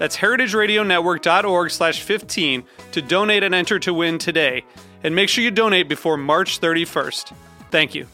That's heritageradionetwork.org slash 15 to donate and enter to win today. And make sure you donate before March 31st. Thank you.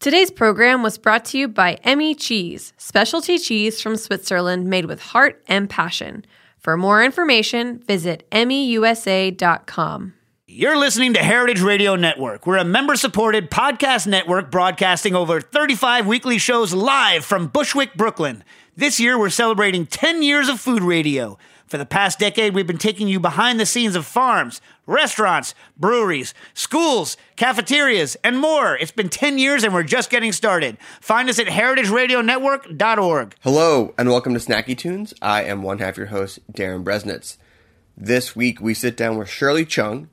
Today's program was brought to you by Emmi Cheese, specialty cheese from Switzerland made with heart and passion. For more information, visit emmiusa.com. You're listening to Heritage Radio Network. We're a member supported podcast network broadcasting over 35 weekly shows live from Bushwick, Brooklyn. This year, we're celebrating 10 years of food radio. For the past decade, we've been taking you behind the scenes of farms, restaurants, breweries, schools, cafeterias, and more. It's been 10 years and we're just getting started. Find us at heritageradionetwork.org. Hello, and welcome to Snacky Tunes. I am one half your host, Darin Bresnitz. This week, we sit down with Shirley Chung,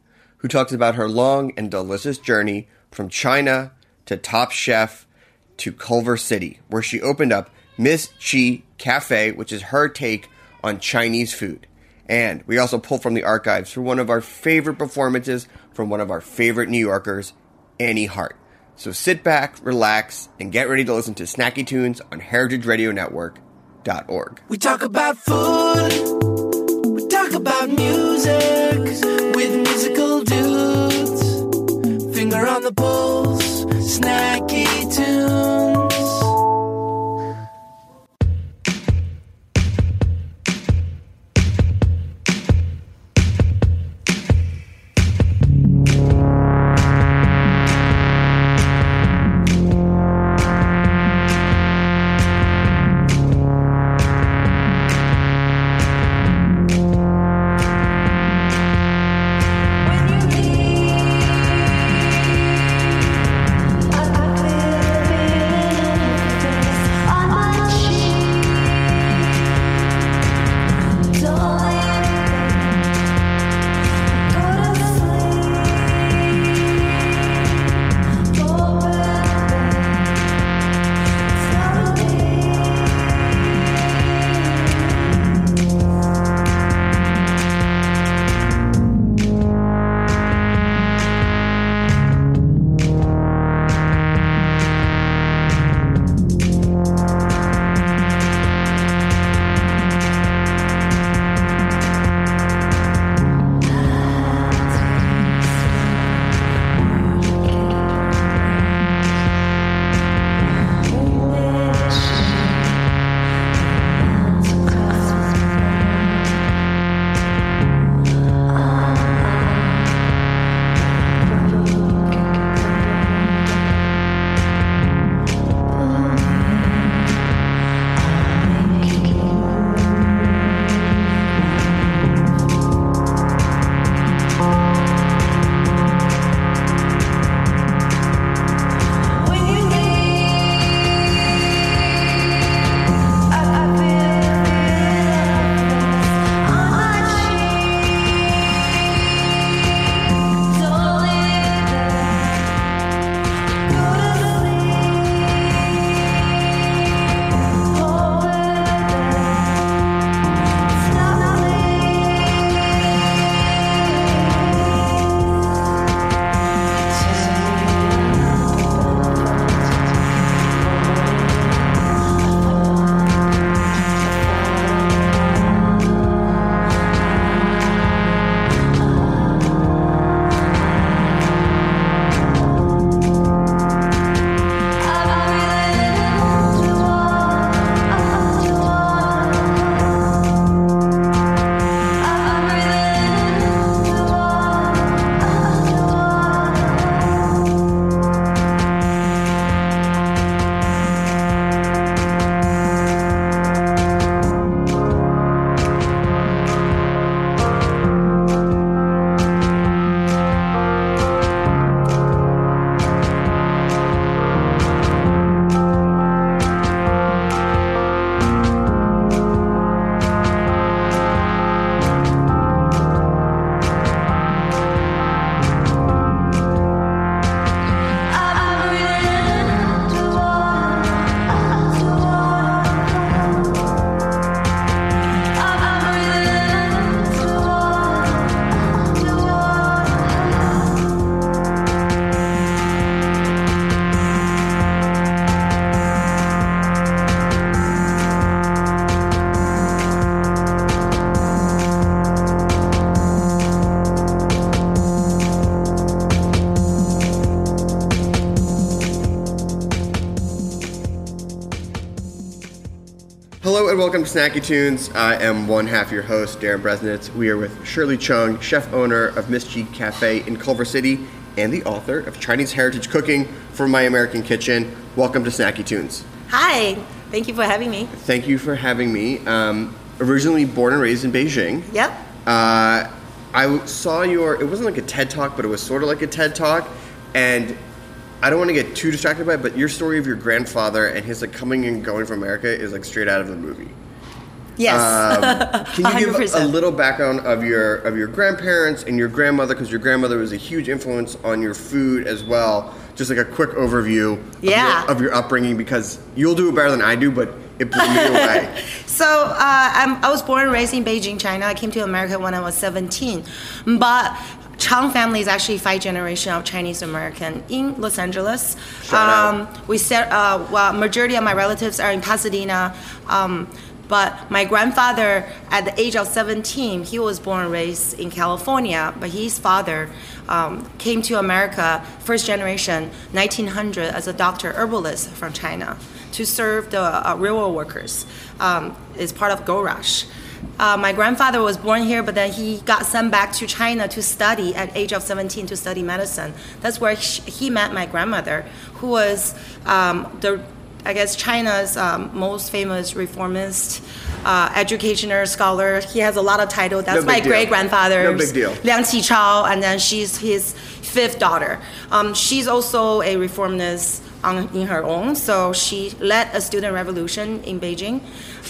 who talks about her long and delicious journey from China to Top Chef to Culver City, where she opened up Miss Chi Cafe, which is her take on Chinese food. And we also pulled from the archives for one of our favorite performances from one of our favorite New Yorkers, Annie Hart. So sit back, relax, and get ready to listen to Snacky Tunes on heritageradionetwork.org. We talk about food. We talk about music with musical dudes. Finger on the pulse, snacky tunes. Welcome to Snacky Tunes. I am one half your host, Darin Bresnitz. We are with Shirley Chung, chef owner of Miss Chi Cafe in Culver City and the author of Chinese Heritage Cooking for My American Kitchen. Welcome to Snacky Tunes. Hi, thank you for having me. Thank you for having me. Um, originally born and raised in Beijing. Yep. Uh, I saw your, it wasn't like a TED Talk, but it was sort of like a TED Talk. And I don't want to get too distracted by it, but your story of your grandfather and his like coming and going from America is like straight out of the movie. Yes. Um, can you give a little background of your of your grandparents and your grandmother? Because your grandmother was a huge influence on your food as well. Just like a quick overview of, Yeah. your, of your upbringing, because you'll do it better than I do, but it blew me away. So uh, I'm, I was born and raised in Beijing, China. I came to America when I was 17. But Chung family is actually five generation of Chinese American in Los Angeles. Out. we said, uh, well, majority of my relatives are in Pasadena. Um, but my grandfather, at the age of 17, he was born and raised in California. But his father um, came to America, first generation, 1900, as a doctor herbalist from China to serve the uh, railroad workers. Um, is part of Gold Rush. Uh, my grandfather was born here, but then he got sent back to China to study at age of 17 to study medicine. That's where he met my grandmother, who was um, the I guess China's um, most famous reformist, uh, educationer, scholar. He has a lot of titles. That's No my great grandfather. No big deal. Liang Qichao, and then she's his fifth daughter. Um, she's also a reformist on, in her own, so she led a student revolution in Beijing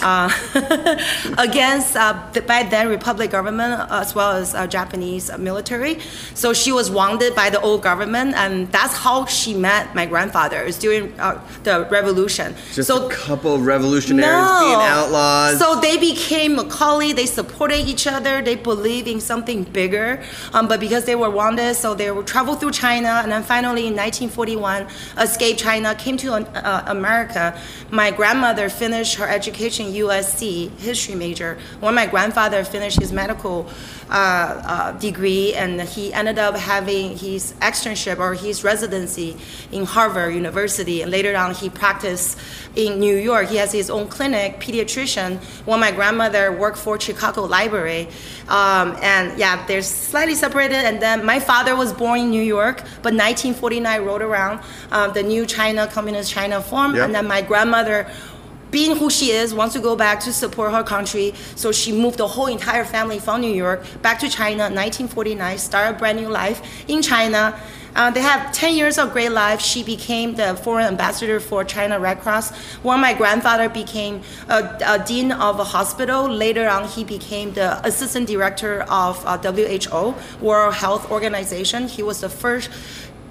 uh, against uh, the, by then Republic government as well as uh, Japanese military. So she was wounded by the old government, and that's how she met my grandfather. Is during uh, the revolution. Just so a couple revolutionaries being outlaws. so they became a colleague. They supported each other. They believed in something bigger. Um, but because they were wanted, so they would travel through China, and then finally in 1941, escaped China, came to uh, America. My grandmother finished her education USC history major. When my grandfather finished his medical uh, uh, degree, and he ended up having his externship or his residency in Harvard University. And later on, he practiced in New York. He has his own clinic, pediatrician. When my grandmother worked for Chicago Library, um, and yeah, they're slightly separated. And then my father was born in New York, but 1949 rolled around, um, the new China, Communist China formed, Yep. and then my grandmother being who she is, wants to go back to support her country. So she moved the whole entire family from New York back to China, 1949, start a brand new life in China. Uh, they have 10 years of great life. She became the foreign ambassador for China Red Cross. When my grandfather became a, a dean of a hospital, later on he became the assistant director of uh, WHO, World Health Organization. He was the first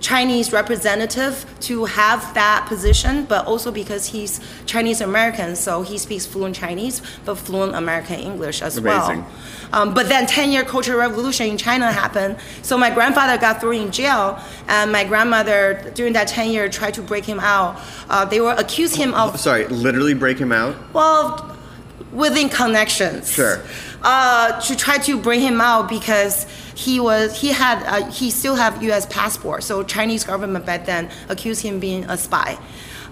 Chinese representative to have that position, but also because he's Chinese American, so he speaks fluent Chinese, but fluent American English as Amazing. well. Um, but then 10 year cultural revolution in China happened. So my grandfather got thrown in jail, and my grandmother, during that 10 year, tried to break him out. Uh, they were accused him of Sorry, literally break him out. well, within connections. Sure. Uh, to try to bring him out because he was he had uh, he still have U.S. passport. So Chinese government back then accused him being a spy.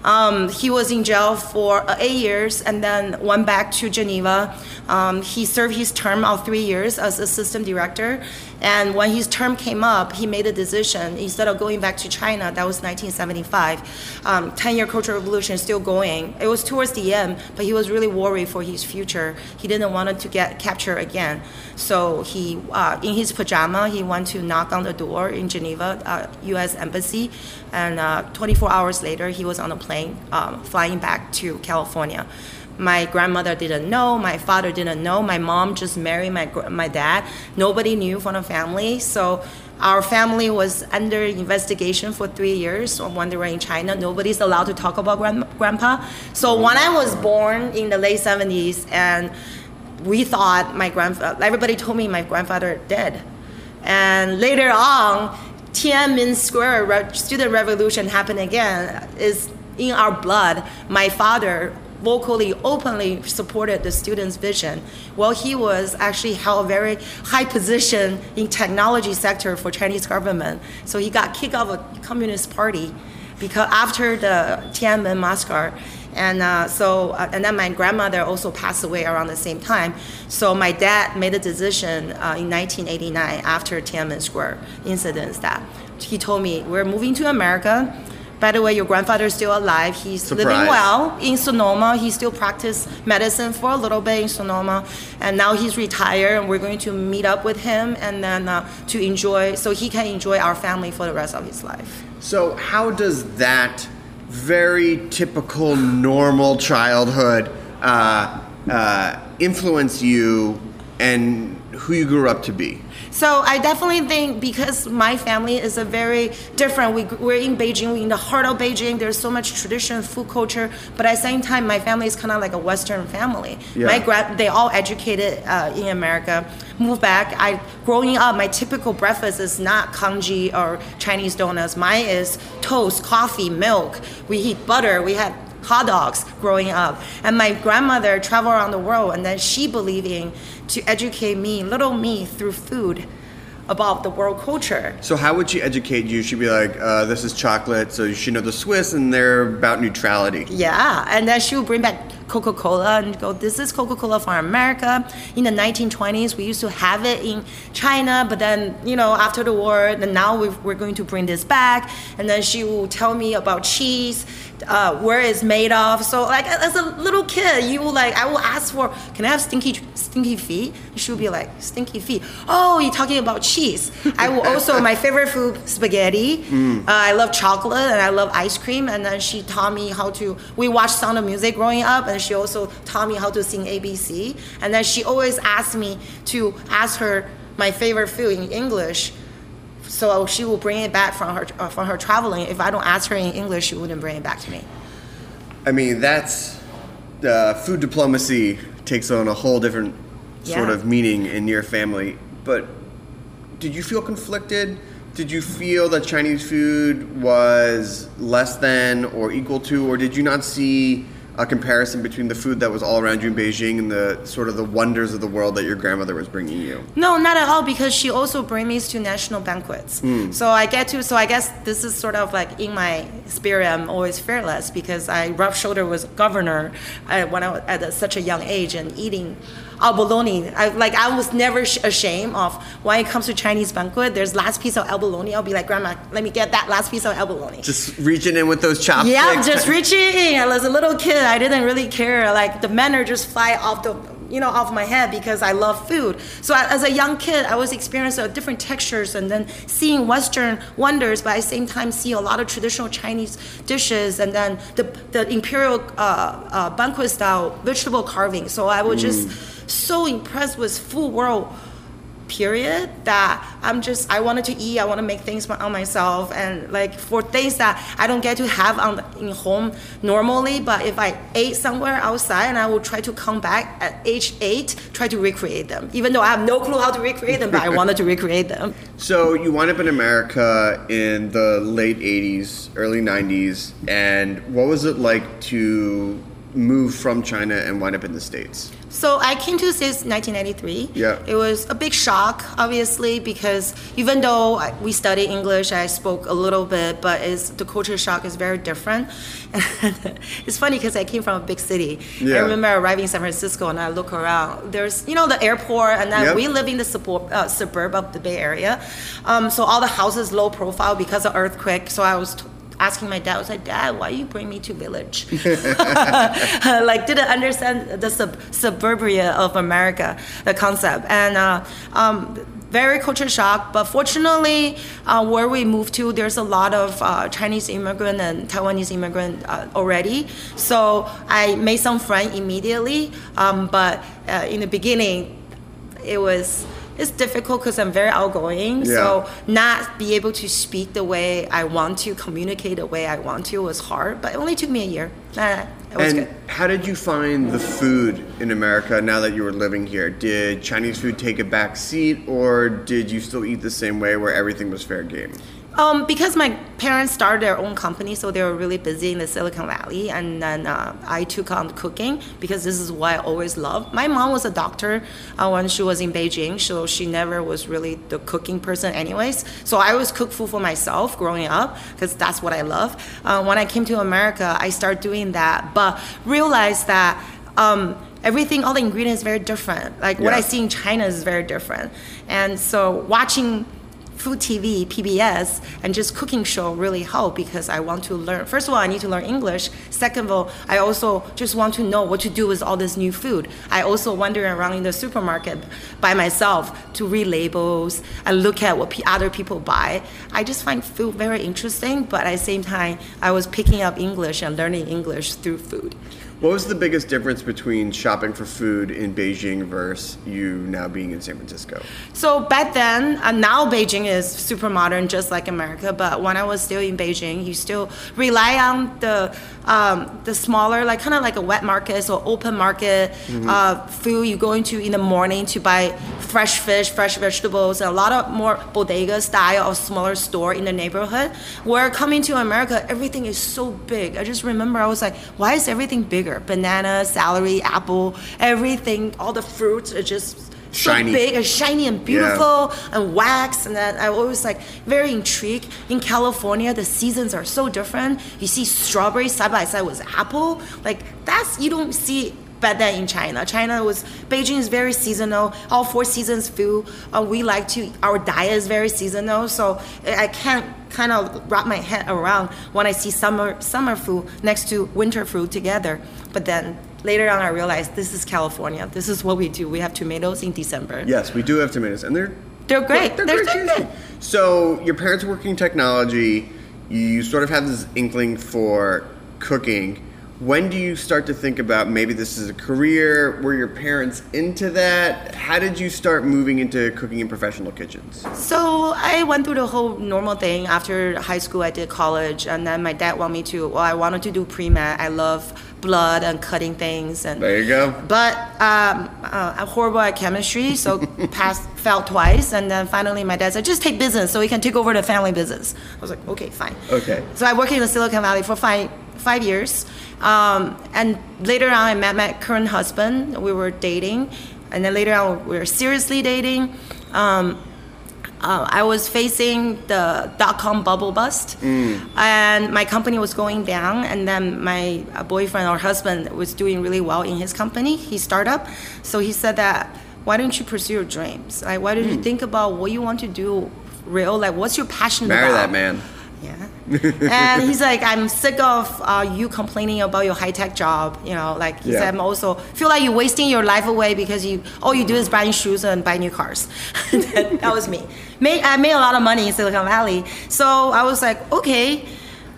Um, he was in jail for uh, eight years and then went back to Geneva. Um, he served his term of three years as assistant director. And when his term came up, he made a decision instead of going back to China. That was 1975. Um, 10-year Cultural Revolution is still going. It was towards the end, but he was really worried for his future. He didn't want to get captured again. So he, uh, in his pajama, he went to knock on the door in Geneva, uh, U.S. Embassy, and uh, 24 hours later, he was on a plane um, flying back to California. My grandmother didn't know. My father didn't know. My mom just married my my dad. Nobody knew from the family. So our family was under investigation for three years when they were in China. Nobody's allowed to talk about grand- grandpa. So when I was born in the late 70s, and we thought my grandfather, everybody told me my grandfather dead. And later on, Tiananmen Square re- student revolution happened again. Is in our blood. My father vocally, openly supported the students' vision. Well, he was actually held a very high position in technology sector for Chinese government. So he got kicked out of communist party because after the Tiananmen massacre, And uh, so, uh, and then my grandmother also passed away around the same time. So my dad made a decision uh, in 1989 after Tiananmen Square incidents that he told me we're moving to America. By the way, your grandfather is still alive. He's living well in Sonoma. He still practiced medicine for a little bit in Sonoma, and now he's retired. And we're going to meet up with him and then uh, to enjoy, so he can enjoy our family for the rest of his life. So, how does that very typical, normal childhood uh, uh, influence you and who you grew up to be? So I definitely think because my family is a very different. We, we're in Beijing, we're in the heart of Beijing. There's so much tradition, food culture, but at the same time, my family is kind of like a Western family. Yeah. My grand, they all educated uh, in America. Moved back. I growing up, my typical breakfast is not congee or Chinese donuts. Mine is toast, coffee, milk. We eat butter. We had hot dogs growing up. And my grandmother traveled around the world, and then she believed in to educate me, little me, through food about the world culture. So, how would she educate you? She'd be like, uh, "This is chocolate," so you should know the Swiss, and they're about neutrality. Yeah, and then she would bring back Coca-Cola and go, "This is Coca-Cola from America." In the 1920s, we used to have it in China, but then you know after the war, then now we've, we're going to bring this back. And then she will tell me about cheese, uh, where it's made of. So like as a little kid, you will like I will ask for, "Can I have stinky stinky feet?" She will be like, "Stinky feet." Oh, you're talking about cheese. I will also my favorite food spaghetti. Uh, I love chocolate and I love ice cream. And then she taught me how to. We watched Sound of Music growing up, and she also taught me how to sing ABC. And then she always asked me to ask her my favorite food in English. So she will bring it back from her uh, from her traveling. If I don't ask her in English, she wouldn't bring it back to me. I mean, that's uh, food diplomacy takes on a whole different sort Yeah. of meaning in your family. But did you feel conflicted? Did you feel that Chinese food was less than or equal to, or did you not see a comparison between the food that was all around you in Beijing and the sort of the wonders of the world that your grandmother was bringing you? No, not at all, because she also brings me to national banquets. So I get to, so I guess this is sort of like in my spirit, I'm always fearless because I rubbed shoulder with governor uh, when I was at such a young age and eating abalone. I, like I was never sh- ashamed of when it comes to Chinese banquet, there's last piece of abalone. I'll be like, Grandma, let me get that last piece of abalone. Just reaching in with those chopsticks. Yeah, just reaching in. As a little kid, I didn't really care. Like the manner just fly off the, you know, off my head because I love food. So I- as a young kid, I was experiencing different textures and then seeing Western wonders, but at the same time see a lot of traditional Chinese dishes and then the the imperial uh, uh, banquet style vegetable carving. So I was just so impressed with full world period that I'm just I wanted to eat I want to make things on myself. And like for things that I don't get to have on the, in home normally but if I ate somewhere outside and I will try to come back at age 8 try to recreate them. Even though I have no clue how to recreate them but I wanted to recreate them. So you wind up in America in the late '80s, early '90s, and what was it like to move from China and wind up in the states? So I came to the States in 1993. Yeah. It was a big shock, obviously, because even though I- we studied English, I spoke a little bit, but it's, the culture shock is very different. It's funny because I came from a big city. Yeah. I remember arriving in San Francisco and I look around. There's, you know, the airport, and then Yep. we live in the suburb, uh, suburb of the Bay Area. Um, so all the houses low profile because of earthquake. So I was. T- Asking my dad, I was like, Dad, why you bring me to village? like didn't understand the sub- suburbia of America, the concept, and uh, um, very culture shock. But fortunately, uh, where we moved to, there's a lot of uh, Chinese immigrant and Taiwanese immigrant uh, already. So I made some friends immediately. Um, but uh, in the beginning, it was it's difficult because I'm very outgoing. So not be able to speak the way I want to, communicate the way I want to was hard. But it only took me a year. Was and good. how did you find the food in America now that you were living here? Did Chinese food take a back seat, or did you still eat the same way where everything was fair game? Um, because my parents started their own company, so they were really busy in the Silicon Valley, and then uh, I took on cooking because this is what I always loved. My mom was a doctor uh, when she was in Beijing, so she never was really the cooking person, anyways. So I always cook food for myself growing up because that's what I love. Uh, when I came to America, I started doing that, but realized that. Um, everything, all the ingredients, very different. Like what I see in China is very different, and so watching food TV, PBS, and just cooking show really help because I want to learn. First of all, I need to learn English. Second of all, I also just want to know what to do with all this new food. I also wander around in the supermarket by myself to read labels and look at what other people buy. I just find food very interesting, but at the same time, I was picking up English and learning English through food. What was the biggest difference between shopping for food in Beijing versus you now being in San Francisco? So back then, uh, now Beijing is super modern, just like America. But when I was still in Beijing, you still rely on the um, the smaller, like kind of like a wet market or open market uh, food. You go into in the morning to buy fresh fish, fresh vegetables, and a lot of more bodega style or smaller store in the neighborhood. Where coming to America, everything is so big. I just remember I was like, why is everything bigger? Banana, celery, apple, everything, all the fruits are just so big and shiny and beautiful and wax and then I always like very intrigued. In California, the seasons are so different. You see strawberry side by side with apple. Like that's you don't see back then in China. China was Beijing is very seasonal. All four seasons food. Uh, we like to our diet is very seasonal. So I can't kind of wrap my head around when I see summer summer food next to winter food together. But then later on, I realized this is California. This is what we do. We have tomatoes in December. Yes, we do have tomatoes, and they're They're great. They're, They're, great so too. good. So your parents are working technology. You sort of have this inkling for cooking. When do you start to think about maybe this is a career? Were your parents into that? How did you start moving into cooking in professional kitchens? So I went through the whole normal thing. After high school, I did college, and then my dad wanted me to. Well, I wanted to do pre med. I love blood and cutting things, and There you go. but um, uh, I'm horrible at chemistry, so passed, failed twice, and then finally my dad said, just take business so we can take over the family business. I was like, okay, fine. Okay. So I worked in the Silicon Valley for five five years, um, and later on I met my current husband. We were dating, and then later on we were seriously dating. Um, uh, I was facing the dot com bubble bust, and my company was going down. And then my uh, boyfriend or husband was doing really well in his company, his startup. So he said that, why don't you pursue your dreams? Like, why don't you think about what you want to do real? Like, what's your passion Marry about? that man. Yeah. and he's like, I'm sick of uh, you complaining about your high tech job. You know, like he Yeah. said, I'm also feel like you're wasting your life away because you all you do is buying shoes and buy new cars. that, that was me. Made, I made a lot of money in Silicon Valley, so I was like, okay.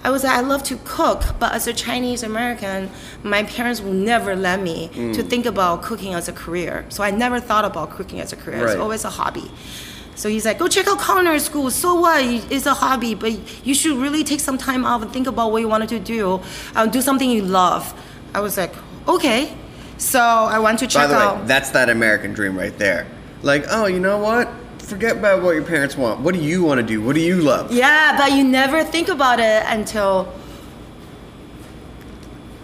I was like, I love to cook, but as a Chinese American, my parents will never let me to Mm. think about cooking as a career. So I never thought about cooking as a career. Right. always a hobby. So he's like, go check out culinary school. So what? It's a hobby, but you should really take some time off and think about what you wanted to do. Um, do something you love. I was like, okay. So I went to check By the out. way, that's that American dream right there. Like, oh, you know what? Forget about what your parents want. What do you want to do? What do you love? yeah, but you never think about it until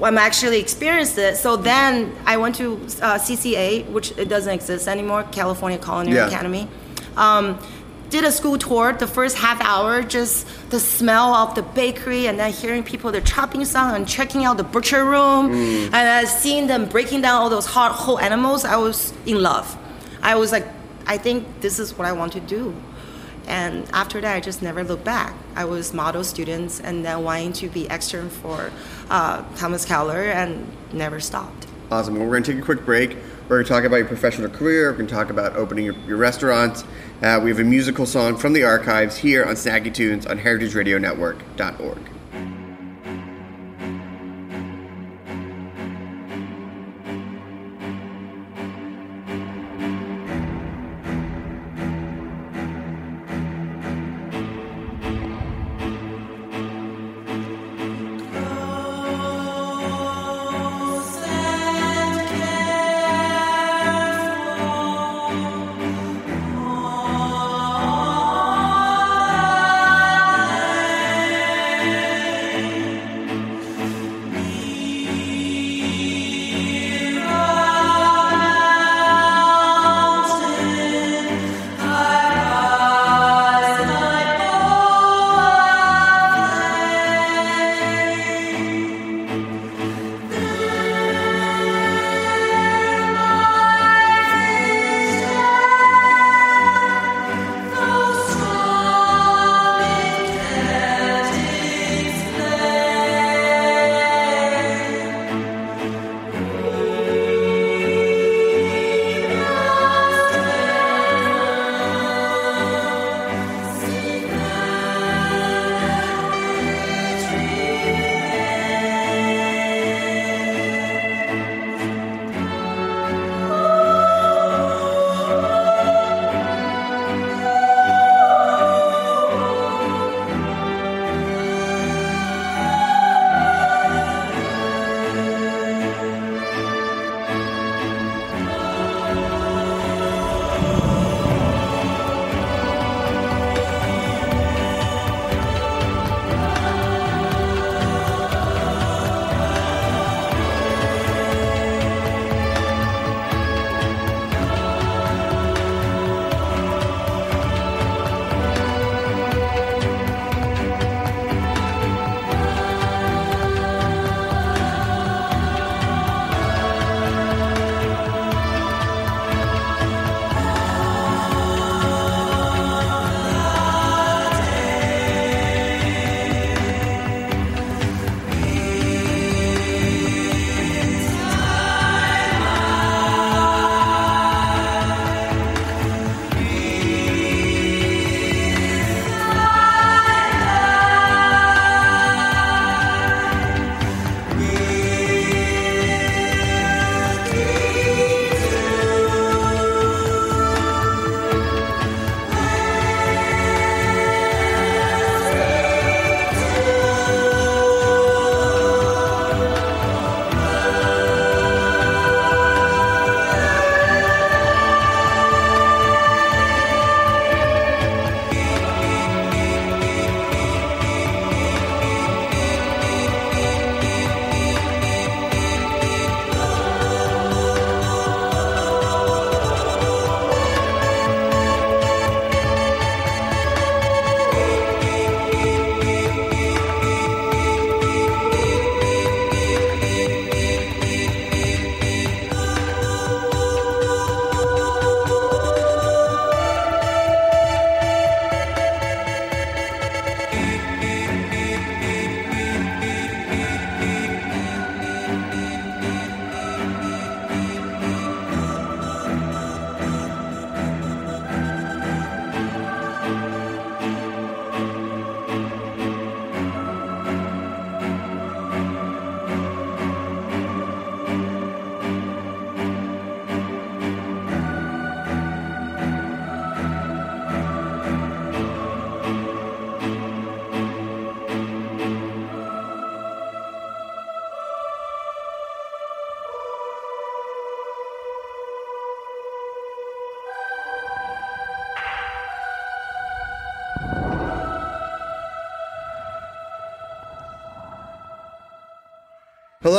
I'm actually experienced it. So then I went to uh, CCA, which it doesn't exist anymore, California Culinary Yeah. Academy. Um, did a school tour. The first half hour, just the smell of the bakery, and then hearing people the chopping sound and checking out the butcher room, and uh, seeing them breaking down all those hard whole animals. I was in love. I was like, I think this is what I want to do. And after that, I just never looked back. I was model students and then wanting to be extern for uh, Thomas Keller and never stopped. Awesome. Well, we're going to take a quick break. We're going to talk about your professional career. We're going to talk about opening your, your restaurants. Uh, we have a musical song from the archives here on Snacky Tunes on heritageradionetwork.org.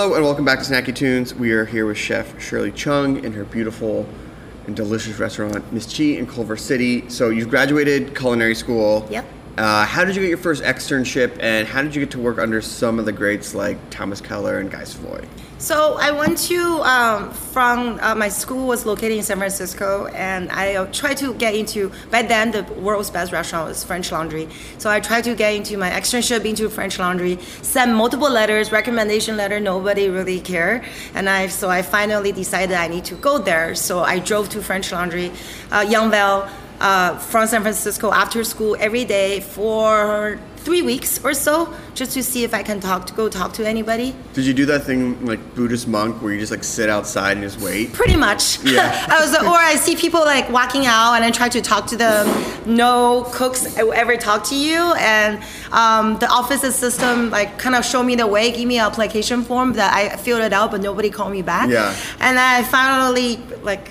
Hello and welcome back to Snacky Tunes. We are here with Chef Shirley Chung in her beautiful and delicious restaurant, Miss Chi in Culver City. So you've graduated culinary school. Yep. Uh, how did you get your first externship, and how did you get to work under some of the greats like Thomas Keller and Guy Savoy? So I went to um, from uh, my school was located in San Francisco, and I uh, tried to get into. By then, the world's best restaurant was French Laundry. So I tried to get into my externship into French Laundry. Sent multiple letters, recommendation letter. Nobody really cared, and I so I finally decided I need to go there. So I drove to French Laundry, uh, uh, from San Francisco after school every day for three weeks or so, just to see if I can talk to go talk to anybody. Did you do that thing like Buddhist monk where you just like sit outside and just wait? Pretty much. Yeah. I was, or I see people like walking out, and I try to talk to them. No cooks ever talk to you, and um, the office system like kind of show me the way, give me an application form that I filled it out, but nobody called me back. Yeah. And I finally like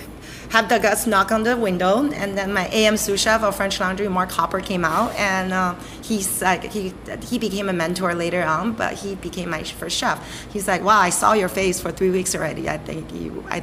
have the guts knock on the window, and then my AM sous chef of French Laundry, Mark Hopper, came out, and uh, he's like he he became a mentor later on, but he became my first chef. He's like, "Wow, I saw your face for three weeks already. I think you, I,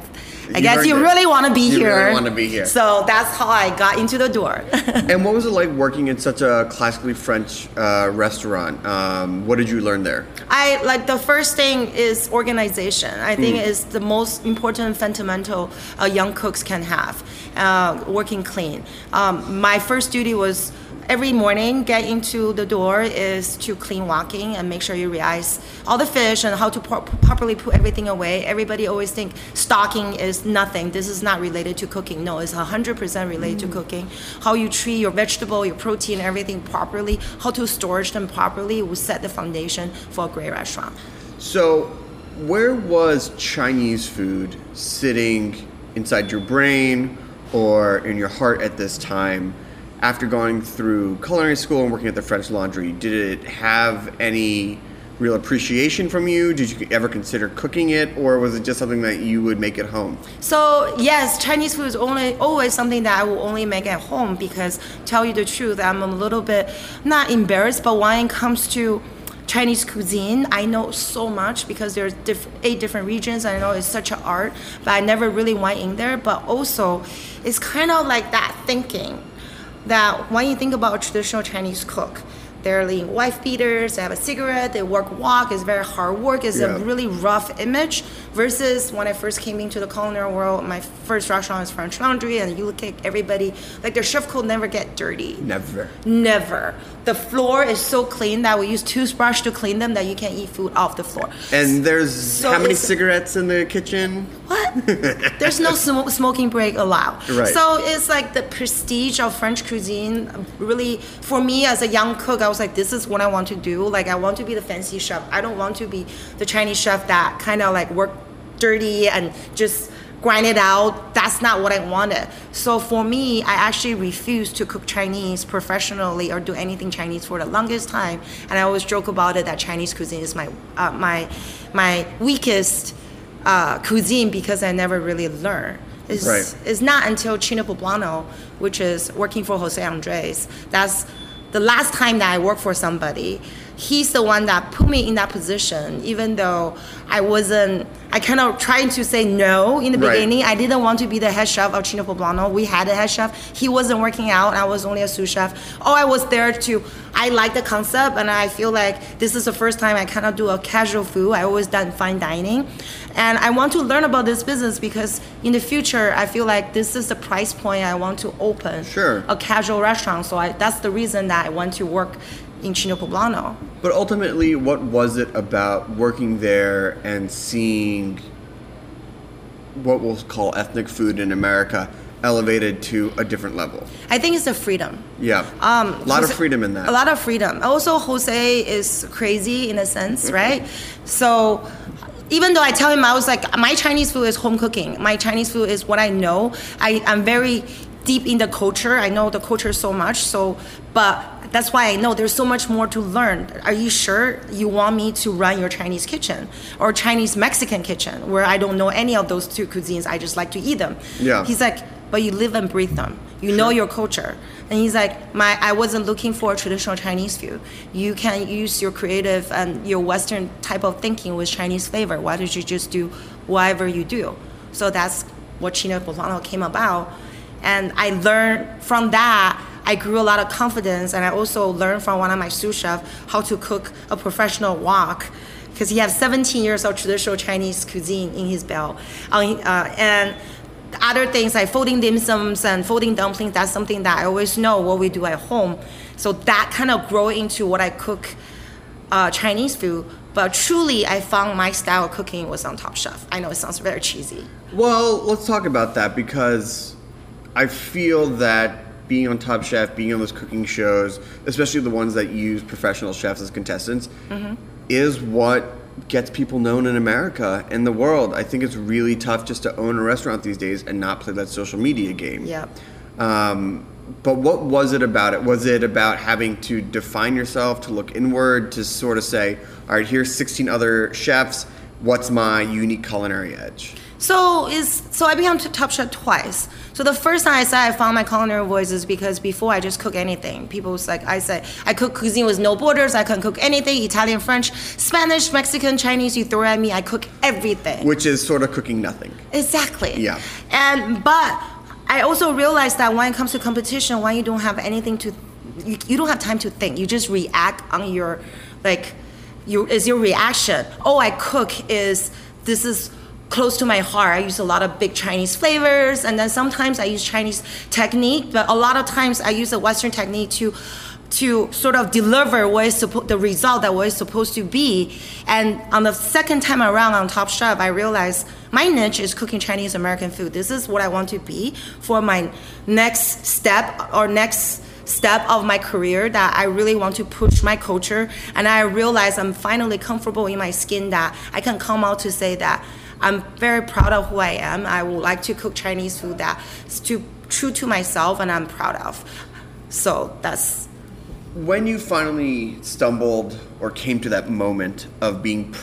I You guess you it. really want to be You here. really wanna be here. So that's how I got into the door. and what was it like working in such a classically French uh, restaurant? Um, what did you learn there? I like the first thing is organization. I think Hmm. is the most important fundamental uh, young cooks can have. Uh, working clean. Um, my first duty was every morning get into the door is to clean walk-in and make sure you realize all the fish and how to pro- properly put everything away. Everybody always think stocking is nothing. This is not related to cooking. No, it's 100% related to mm. cooking. How you treat your vegetable, your protein, everything properly, how to storage them properly will set the foundation for a great restaurant. So, where was Chinese food sitting inside your brain or in your heart at this time after going through culinary school and working at the French Laundry? Did it have any real appreciation from you? Did you ever consider cooking it, or was it just something that you would make at home? So yes, Chinese food is only always something that I will only make at home because tell you the truth, I'm a little bit not embarrassed, but when it comes to Chinese cuisine, I know so much because there's diff- eight different regions. And I know it's such an art, but I never really went in there. But also, it's kind of like that thinking that when you think about a traditional Chinese cook, they're leading wife beaters, they have a cigarette, they work wok, it's very hard work, it's Yeah. a really rough image. Versus when I first came into the culinary world, my first restaurant was French Laundry, and you look at everybody, like their chef coat never get dirty. Never. Never. The floor is so clean that we use toothbrush to clean them that you can't eat food off the floor. And there's So how many cigarettes in the kitchen? What? There's no sm- smoking break allowed. Right. So it's like the prestige of French cuisine. Really, for me as a young cook, I was like, this is what I want to do. Like, I want to be the fancy chef. I don't want to be the Chinese chef that kind of like work dirty and just grind it out. That's not what I wanted. So for me, I actually refused to cook Chinese professionally or do anything Chinese for the longest time. And I always joke about it that Chinese cuisine is my uh, my my weakest uh, cuisine because I never really learned. It's, Right. it's not until China Poblano, which is working for Jose Andres, that's the last time that I worked for somebody. He's the one that put me in that position, even though I wasn't, I kind of tried to say no in the Right. beginning. I didn't want to be the head chef of China Poblano. We had a head chef. He wasn't working out. I was only a sous chef. Oh, I was there to, I like the concept and I feel like this is the first time I kind of do a casual food. I always done fine dining. And I want to learn about this business because in the future, I feel like this is the price point I want to open Sure. a casual restaurant. So I, that's the reason that I want to work in China Poblano. But ultimately, what was it about working there and seeing what we'll call ethnic food in America elevated to a different level? I think it's the freedom. Yeah. Um, a lot of freedom in that. A lot of freedom. Also, Jose is crazy in a sense, right? So, even though I tell him I was like, my Chinese food is home cooking. My Chinese food is what I know. I, I'm very deep in the culture. I know the culture so much. So, but that's why I know there's so much more to learn. Are you sure you want me to run your Chinese kitchen or Chinese Mexican kitchen where I don't know any of those two cuisines? I just like to eat them. Yeah. He's like, but you live and breathe them. You know your culture. And he's like, my, I wasn't looking for a traditional Chinese food. You can use your creative and your Western type of thinking with Chinese flavor. Why don't you just do whatever you do? So that's what China Poblano came about. And I learned from that, I grew a lot of confidence. And I also learned from one of my sous chefs how to cook a professional wok because he has 17 years of traditional Chinese cuisine in his belt. Uh, uh, and other things like folding dim sums and folding dumplings, that's something that I always know what we do at home. So that kind of grow into what I cook uh, Chinese food. But truly, I found my style of cooking was on Top Chef. I know it sounds very cheesy. Well, let's talk about that because I feel that being on Top Chef, being on those cooking shows, especially the ones that use professional chefs as contestants, is what gets people known in America and the world. I think it's really tough just to own a restaurant these days and not play that social media game. Yep. Um, but what was it about it? Was it about having to define yourself, to look inward, to sort of say, all right, here's 16 other chefs. What's my unique culinary edge? So is so I became Top Chef twice. So the first time I said I found my culinary voice is because before I just cook anything. People was like I said I cook cuisine with no borders. I can cook anything: Italian, French, Spanish, Mexican, Chinese. You throw at me, I cook everything. Which is sort of cooking nothing. Exactly. Yeah. And but I also realized that when it comes to competition, when you don't have anything to, you, you don't have time to think. You just react on your, like, you is your reaction. Oh, I cook is this is close to my heart. I use a lot of big Chinese flavors, and then sometimes I use Chinese technique, but a lot of times I use a Western technique to to sort of deliver what is suppo- the result that what is supposed to be. And on the second time around on Top Chef, I realized my niche is cooking Chinese American food. This is what I want to be for my next step or next step of my career that I really want to push my culture. And I realize I'm finally comfortable in my skin that I can come out to say that I'm very proud of who I am. I would like to cook Chinese food that's too true to myself and I'm proud of. So that's When you finally stumbled or came to that moment of being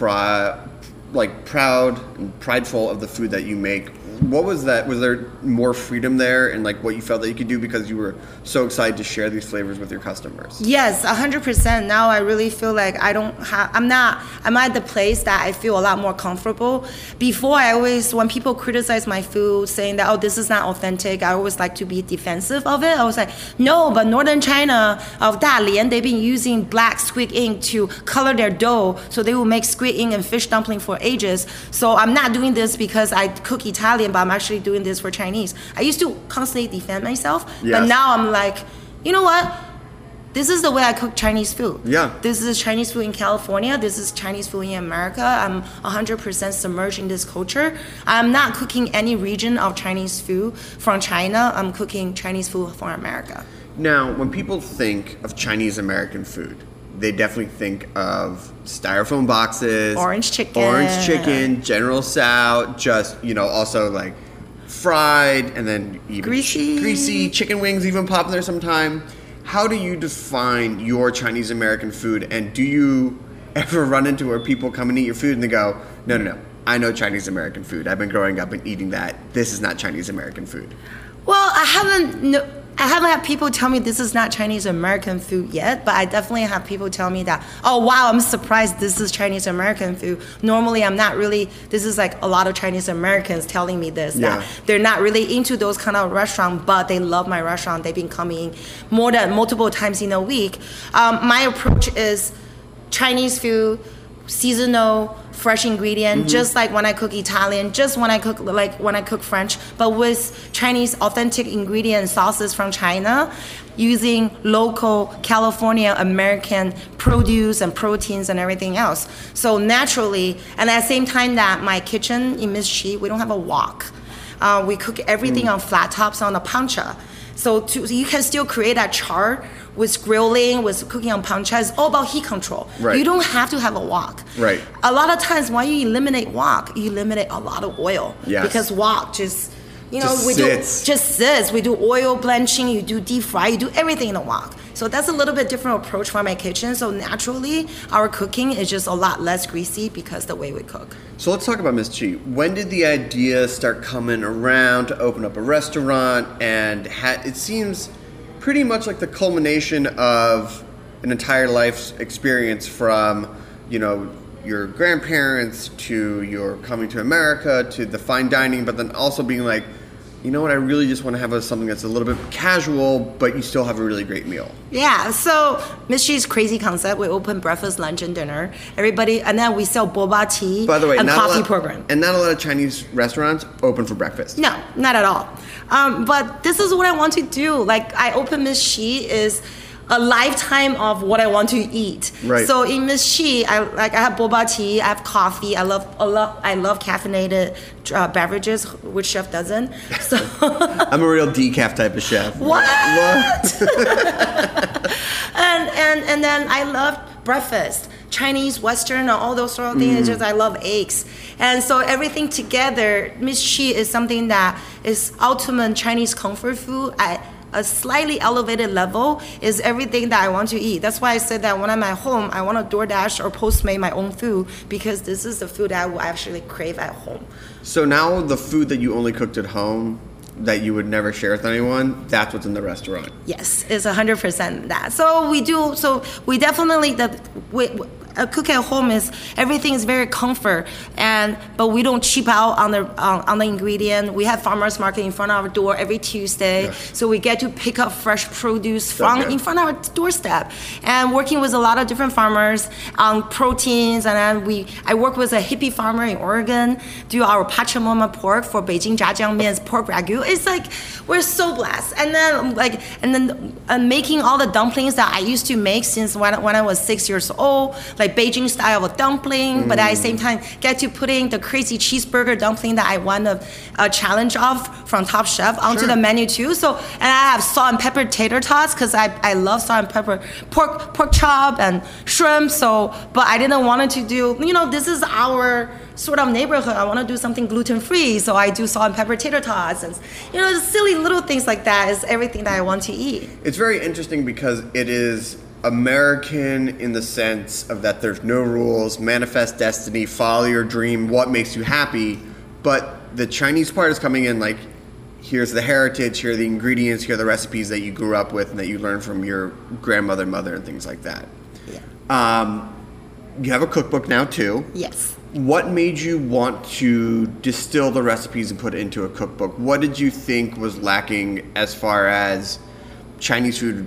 like proud and prideful of the food that you make, what was that? Was there more freedom there and like what you felt that you could do because you were so excited to share these flavors with your customers? Yes, hundred percent. Now I really feel like I don't have. I'm not. I'm at the place that I feel a lot more comfortable. Before I always, when people criticize my food, saying that oh this is not authentic, I always like to be defensive of it. I was like, no, but Northern China of Dalian, they've been using black squid ink to color their dough, so they will make squid ink and fish dumpling for ages. So I'm not doing this because I cook Italian, but I'm actually doing this for Chinese. I used to constantly defend myself, but now I'm like, you know what? This is the way I cook Chinese food. Yeah. This is Chinese food in California. This is Chinese food in America. I'm 100% submerged in this culture. I'm not cooking any region of Chinese food from China. I'm cooking Chinese food for America. Now, when people think of Chinese American food, they definitely think of styrofoam boxes, Orange chicken. orange chicken, General Tso, just you know, also like fried and then even Greasy. greasy chicken wings even pop in there sometime. How do you define your Chinese American food, and do you ever run into where people come and eat your food and they go, no, no, no, I know Chinese American food. I've been growing up and eating that. This is not Chinese American food. Well, I haven't. No, I haven't had people tell me this is not Chinese American food yet, but I definitely have people tell me that, oh wow, I'm surprised this is Chinese American food. Normally, I'm not really. This is like a lot of Chinese Americans telling me this Yeah. that they're not really into those kind of restaurant, but they love my restaurant. They've been coming more than multiple times in a week. Um, my approach is Chinese food, seasonal, fresh ingredient, just like when I cook Italian, just when I cook like when I cook French, but with Chinese authentic ingredient sauces from China, using local California American produce and proteins and everything else. So naturally, and at the same time that my kitchen in Miss Chi, we don't have a wok. Uh, we cook everything on flat tops on a plancha. So, to, so you can still create that char with grilling, with cooking on plancha. It's all about heat control. Right. You don't have to have a wok. Right. A lot of times when you eliminate wok, you eliminate a lot of oil. Yes. Because wok just You know, Just we sits. do just sits. We do oil blanching. You do deep fry. You do everything in a wok. So that's a little bit different approach for my kitchen. So naturally, our cooking is just a lot less greasy because the way we cook. So let's talk about Miss Chi. When did the idea start coming around to open up a restaurant? And ha- it seems pretty much like the culmination of an entire life's experience from, you know, your grandparents to your coming to America to the fine dining, but then also being like, you know what, I really just want to have a, something that's a little bit casual, but you still have a really great meal. Yeah, so Miss Chi's crazy concept. We open breakfast, lunch, and dinner. Everybody, and then we sell boba tea By the way, and coffee lot, program. and not a lot of Chinese restaurants open for breakfast. No, not at all. Um, but this is what I want to do. Like I open Miss Chi is a lifetime of what I want to eat. Right. So in Miss Chi, I like I have boba tea, I have coffee. I love a lot. I love caffeinated uh, beverages. Which chef doesn't? So I'm a real decaf type of chef. What? What? and and and then I love breakfast. Chinese, Western, all those sort of things. It's just I love eggs, and so everything together. Miss Chi is something that is ultimate Chinese comfort food at a slightly elevated level. Is everything that I want to eat. That's why I said that when I'm at home, I want to DoorDash or Postmate my own food because this is the food that I will actually crave at home. So now the food that you only cooked at home that you would never share with anyone, that's what's in the restaurant. Yes, it's hundred percent that. So we do. So we definitely the we, a cook at home is everything is very comfort and but we don't cheap out on the on, on the ingredient. We have farmers market in front of our door every Tuesday, Yes. so we get to pick up fresh produce from good. in front of our doorstep. And working with a lot of different farmers on proteins, and then we I work with a hippie farmer in Oregon, do our Pachamama pork for Beijing Zhajiang pork ragu. It's like we're so blessed. And then like and then uh, making all the dumplings that I used to make since when, when I was six years old, like Beijing style of dumpling, but at the same time get to putting the crazy cheeseburger dumpling that I won a, a challenge of from Top Chef onto Sure. the menu too. So and I have salt and pepper tater tots because I, I love salt and pepper pork pork chop and shrimp. So but I didn't want to do you know this is our sort of neighborhood. I want to do something gluten free, so I do salt and pepper tater tots and you know the silly little things like that is everything that I want to eat. It's very interesting because it is American in the sense of that there's no rules, manifest destiny, follow your dream, what makes you happy. But the Chinese part is coming in like, here's the heritage, here are the ingredients, here are the recipes that you grew up with and that you learned from your grandmother, mother, and things like that. Yeah. Um, you have a cookbook now too. Yes. What made you want to distill the recipes and put it into a cookbook? What did you think was lacking as far as Chinese food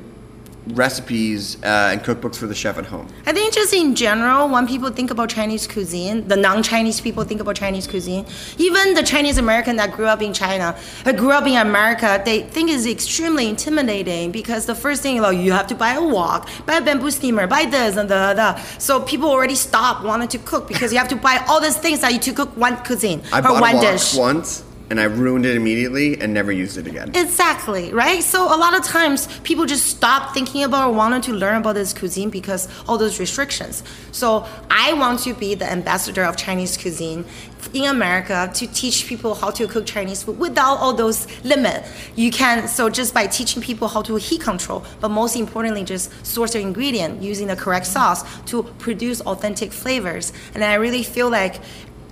recipes uh, and cookbooks for the chef at home? I think just in general, when people think about Chinese cuisine, the non-Chinese people think about Chinese cuisine. Even the Chinese American that grew up in China, uh, grew up in America, they think it's extremely intimidating because the first thing, like, you have to buy a wok, buy a bamboo steamer, buy this and the da da. So people already stop wanting to cook because you have to buy all these things that you to cook one cuisine I or one dish. once and I ruined it immediately and never used it again. Exactly, right? So a lot of times people just stop thinking about or wanting to learn about this cuisine because all those restrictions. So I want to be the ambassador of Chinese cuisine in America to teach people how to cook Chinese food without all those limit. You can so just by teaching people how to heat control, but most importantly just source the ingredient using the correct sauce to produce authentic flavors. And I really feel like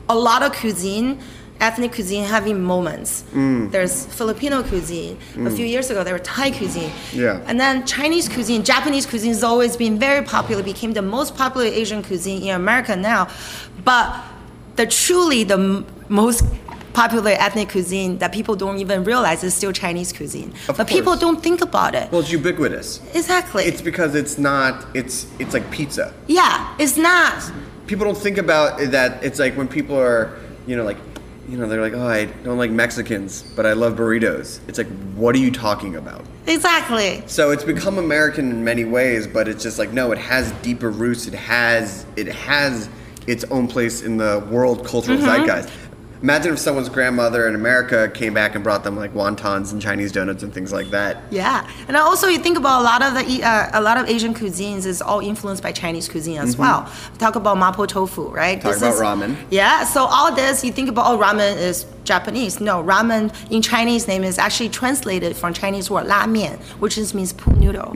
a lot of cuisine ethnic cuisine having moments. Mm. There's Filipino cuisine. A mm. few years ago, there were Thai cuisine. Yeah. And then Chinese cuisine, Japanese cuisine has always been very popular, became the most popular Asian cuisine in America now. But the truly the m- most popular ethnic cuisine that people don't even realize is still Chinese cuisine. Of but people don't think about it. Well, it's ubiquitous. exactly. It's because it's not. It's it's like pizza. yeah, it's not. People don't think about that. It's like when people are, you know, like, you know, they're like, oh, I don't like Mexicans, but I love burritos. It's like, what are you talking about? Exactly. So it's become American in many ways, but it's just like no, it has deeper roots. It has it has its own place in the world cultural mm-hmm. zeitgeist. Imagine if someone's grandmother in America came back and brought them like wontons and Chinese donuts and things like that. Yeah, and also you think about a lot of the uh, a lot of Asian cuisines is all influenced by Chinese cuisine as well. Talk about mapo tofu, right? Mm-hmm. Talk about ramen. Yeah, so all this you think about oh ramen is Japanese. No, ramen in Chinese name is actually translated from Chinese word la mian, which is means pool noodle.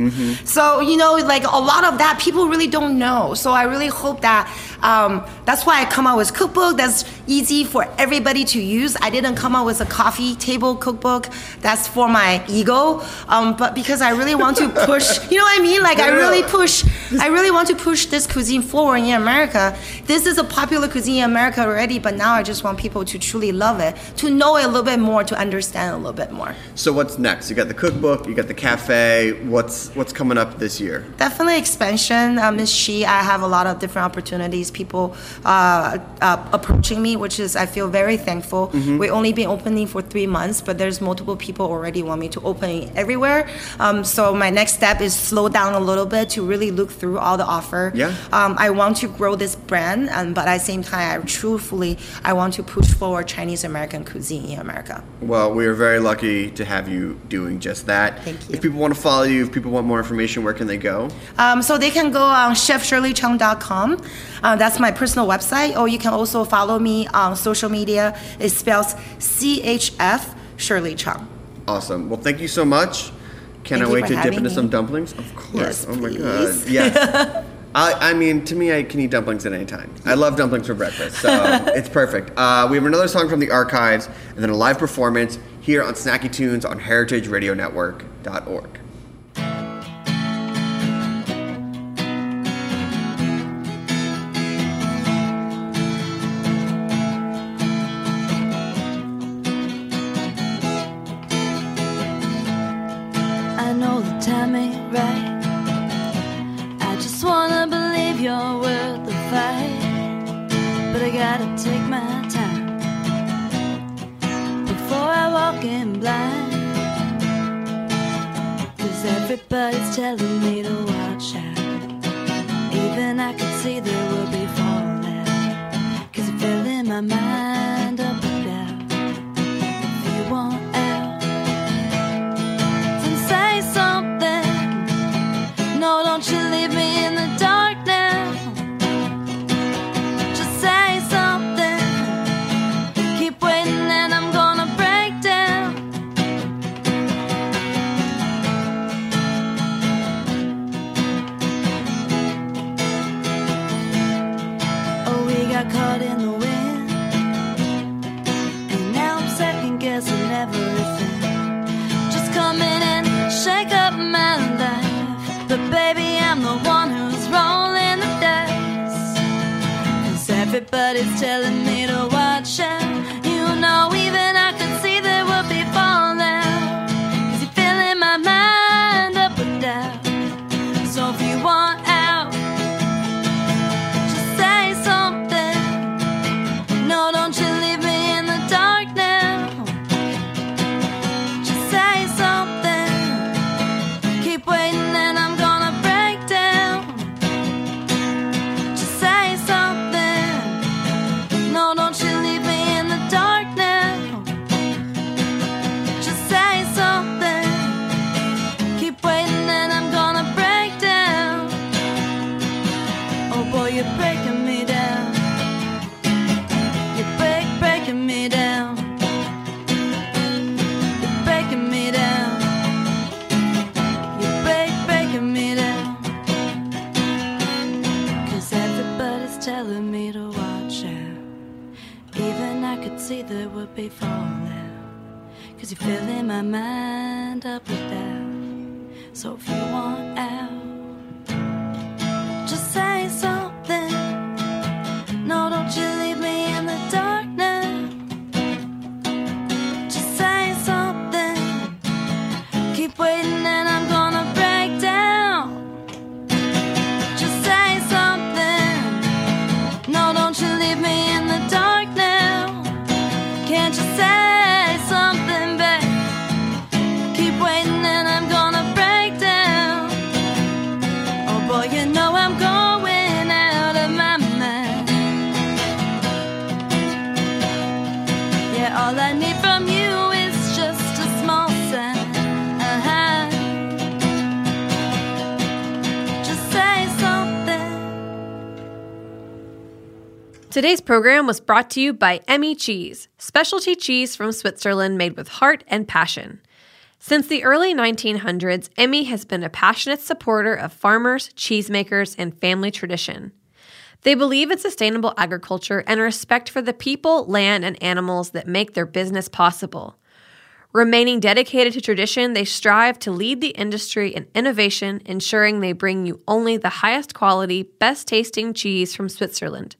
So you know, like a lot of that people really don't know. So I really hope that um, that's why I come out with cookbook that's easy for everybody to use. I didn't come out with a coffee table cookbook that's for my ego, um, but because I really want to push. You know what I mean? Like I really push. I really want to push this cuisine forward in America. This is a popular cuisine in America already, but now I just want people to truly love it, to know a little bit more, to understand a little bit more. So what's next? You got the cookbook, you got the cafe. What's what's coming up this year? Definitely expansion. Um, Miss Chi, I have a lot of different opportunities. People uh, uh, approaching me, which is I feel very thankful. We've only been opening for three months, but there's multiple people already want me to open everywhere. Um, so my next step is slow down a little bit to really look through all the offer. Yeah. Um, I want to grow this brand, um, but at the same time, I truthfully I want to push forward Chinese American cuisine in America. Well, we are very lucky to have you doing just that. Thank you. If people want to follow you, if people want more information, where can they go? Um, so they can go on chefshirleychung.com. Uh, that's my personal website. Or you can also follow me on social media. It spells CHF Shirley Chung. Awesome. Well, thank you so much. Can Thank I wait to dip into me. some dumplings? Of course. Yes, oh my god. Yes. I, I mean, to me, I can eat dumplings at any time. I love dumplings for breakfast, so it's perfect. Uh, we have another song from the archives, and then a live performance here on Snacky Tunes on HeritageRadioNetwork.org. gotta take my time before I walk in blind. Cause everybody's telling me to watch out. Even I could see there will be fallout. Cause I'm filling my mind up Cause it's telling me to Today's program was brought to you by Emmi Cheese, specialty cheese from Switzerland made with heart and passion. Since the early 1900s, Emmi has been a passionate supporter of farmers, cheesemakers, and family tradition. They believe in sustainable agriculture and respect for the people, land, and animals that make their business possible. Remaining dedicated to tradition, they strive to lead the industry in innovation, ensuring they bring you only the highest quality, best tasting cheese from Switzerland.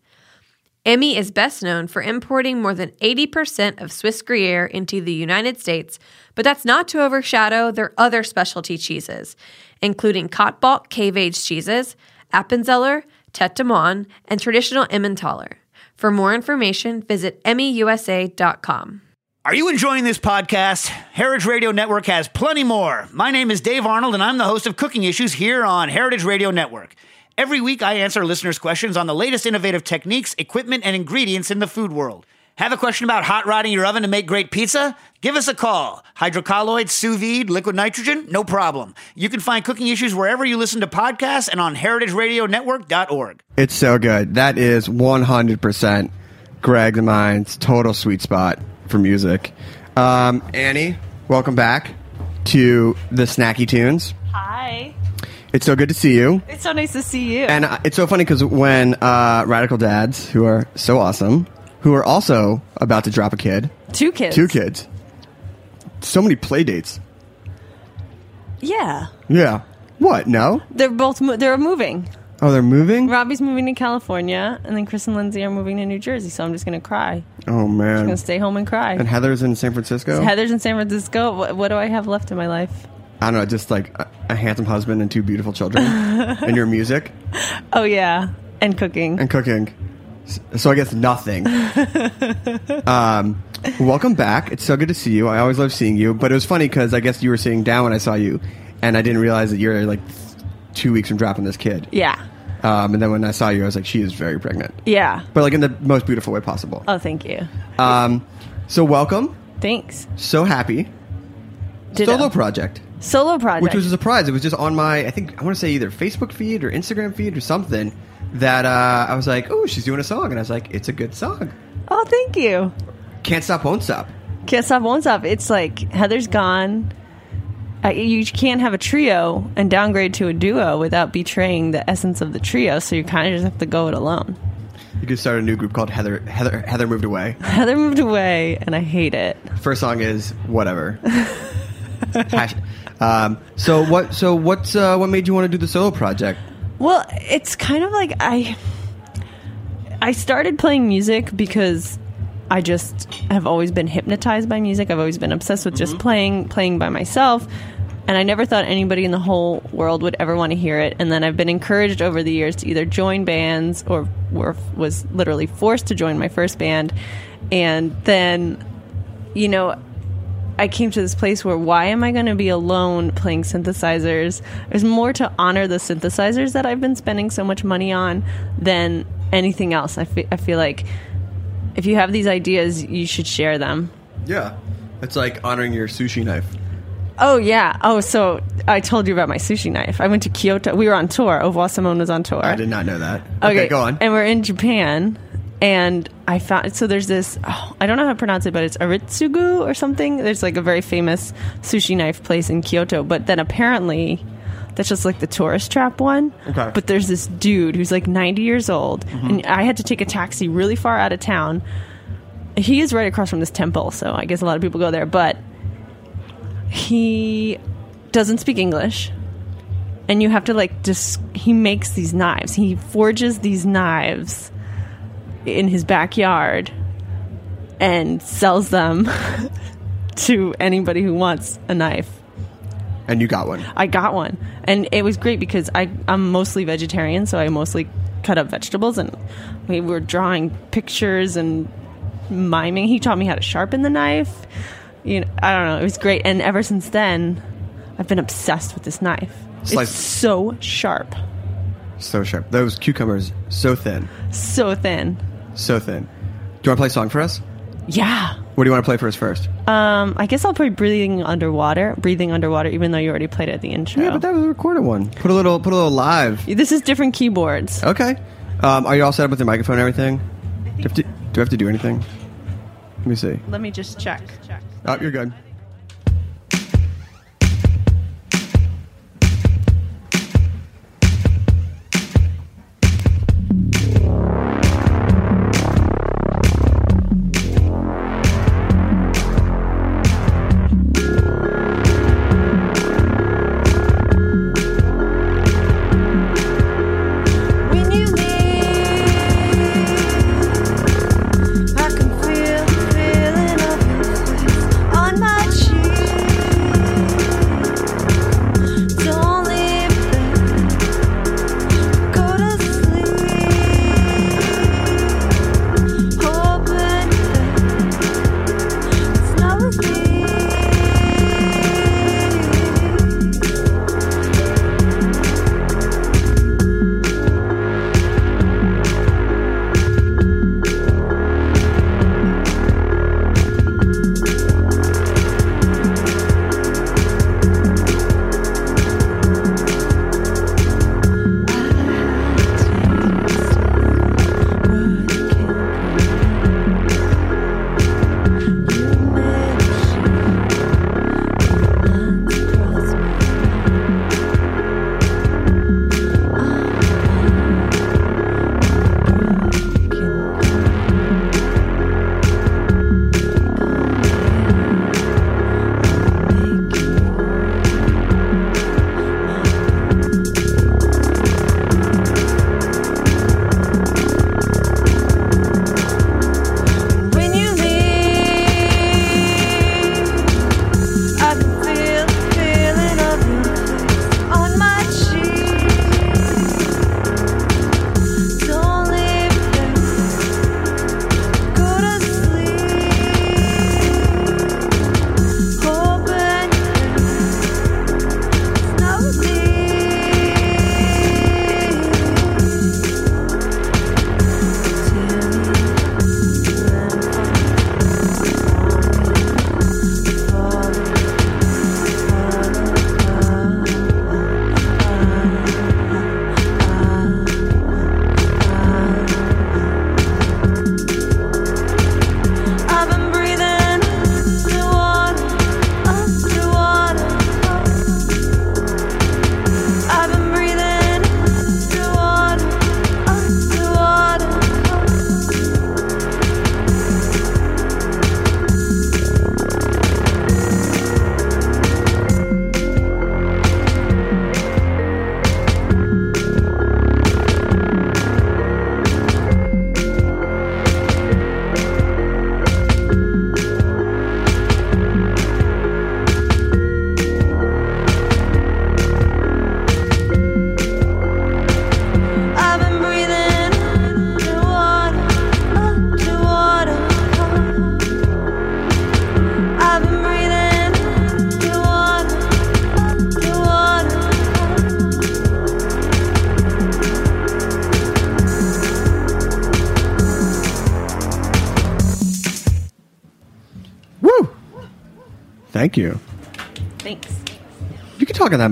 Emmi is best known for importing more than 80% of Swiss Gruyere into the United States, but that's not to overshadow their other specialty cheeses, including Kaltbach cave-aged cheeses, Appenzeller, Tete de Moine, and traditional Emmentaler. For more information, visit emmiusa.com. Are you enjoying this podcast? Heritage Radio Network has plenty more. My name is Dave Arnold, and I'm the host of Cooking Issues here on Heritage Radio Network. Every week, I answer listeners' questions on the latest innovative techniques, equipment, and ingredients in the food world. Have a question about hot rodding your oven to make great pizza? Give us a call. Hydrocolloid, sous vide, liquid nitrogen? No problem. You can find cooking issues wherever you listen to podcasts and on heritageradionetwork.org. It's so good. That is 100% Greg and mine's total sweet spot for music. Um, Annie, welcome back to the Snacky Tunes. Hi. It's so good to see you. It's so nice to see you. And uh, it's so funny because when uh, Radical Dads, who are so awesome, who are also about to drop a kid, two kids. two kids, so many play dates. Yeah. Yeah. What? No? They're both mo- they're moving. Oh, they're moving? Robbie's moving to California, and then Chris and Lindsay are moving to New Jersey. So I'm just gonna cry. Oh, man. I'm man. gonna stay home and cry. And Heather's in San Francisco? Heather's in San Francisco. What, what do I have left in my life? I don't know, just like a, a handsome husband and two beautiful children. and your music Oh yeah, and cooking. and cooking. S- So I guess nothing. um, welcome back. It's so good to see you. I always love seeing you. But it was funny because I guess you were sitting down when I saw you, and I didn't realize that you're like two weeks from dropping this kid. yeah. Um, and then when I saw you, I was like, she is very pregnant. Yeah. But like in the most beautiful way possible. Oh, thank you. Um, so welcome. Thanks. So happy. Ditto. Solo project. Solo project. Which was a surprise. It was just on my, I think, I want to say either Facebook feed or Instagram feed or something that uh, I was like, oh, she's doing a song. And I was like, it's a good song. oh, thank you. Can't Stop, Won't Stop. Can't stop, won't stop. It's like Heather's gone. Uh, you can't have a trio and downgrade to a duo without betraying the essence of the trio. So you kind of just have to go it alone. You could start a new group called Heather Heather Heather Moved Away. Heather moved away, and I hate it. First song is whatever. Hash- um, so what? So what's uh, what made you want to do the solo project? Well, it's kind of like I I started playing music because I just have always been hypnotized by music. I've always been obsessed with just playing playing by myself. And I never thought anybody in the whole world would ever want to hear it. And then I've been encouraged over the years to either join bands or were, was literally forced to join my first band. And then, you know, I came to this place where why am I going to be alone playing synthesizers? There's more to honor the synthesizers that I've been spending so much money on than anything else. I fe- I feel like if you have these ideas, you should share them. Yeah, it's like honoring your sushi knife. Oh yeah. Oh, so I told you about my sushi knife. I went to Kyoto. We were on tour. Au Revoir Simone was on tour. I did not know that. Okay, go on. And we're in Japan, and I found so there's this. Oh, I don't know how to pronounce it, but it's Aritsugu or something. There's like a very famous sushi knife place in Kyoto, but then apparently. That's just like the tourist trap one. Okay. But there's this dude who's like 90 years old, Mm-hmm. and I had to take a taxi really far out of town. He is right across from this temple, so I guess a lot of people go there. But he doesn't speak English. And you have to like just he makes these knives. He forges these knives in his backyard and sells them to anybody who wants a knife. And you got one. I got one, and it was great because I I'm mostly vegetarian, so I mostly cut up vegetables, and we were drawing pictures and miming. He taught me how to sharpen the knife. You know, I don't know. It was great, and ever since then, I've been obsessed with this knife. Slice- It's so sharp, So sharp. Those cucumbers, so thin, so thin. So thin. Do you want to play a song for us? Yeah. What do you want to play for us first? Um, I guess I'll play breathing underwater. Breathing underwater, even though you already played it at the intro. Yeah, but that was a recorded one. Put a little, put a little live. this is different keyboards. Okay. Um, are you all set up with your microphone and everything? I have to, do I have to do anything? Let me see. Let me just check. Oh, you're good.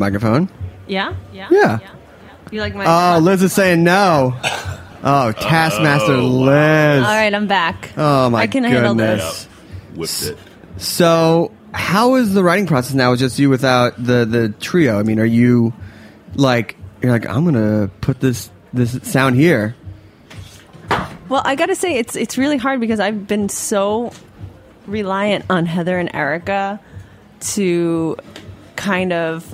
Microphone. Yeah? Yeah. Yeah. You like my Oh, Liz is saying no. Oh, Taskmaster oh, Liz. All right, I'm back. Oh my I can handle goodness. this. Whipped it. So, how is the writing process now? With just you without the the trio? I mean, are you like you're like I'm gonna put this this sound here? Well, I got to say it's it's really hard because I've been so reliant on Heather and Erika to kind of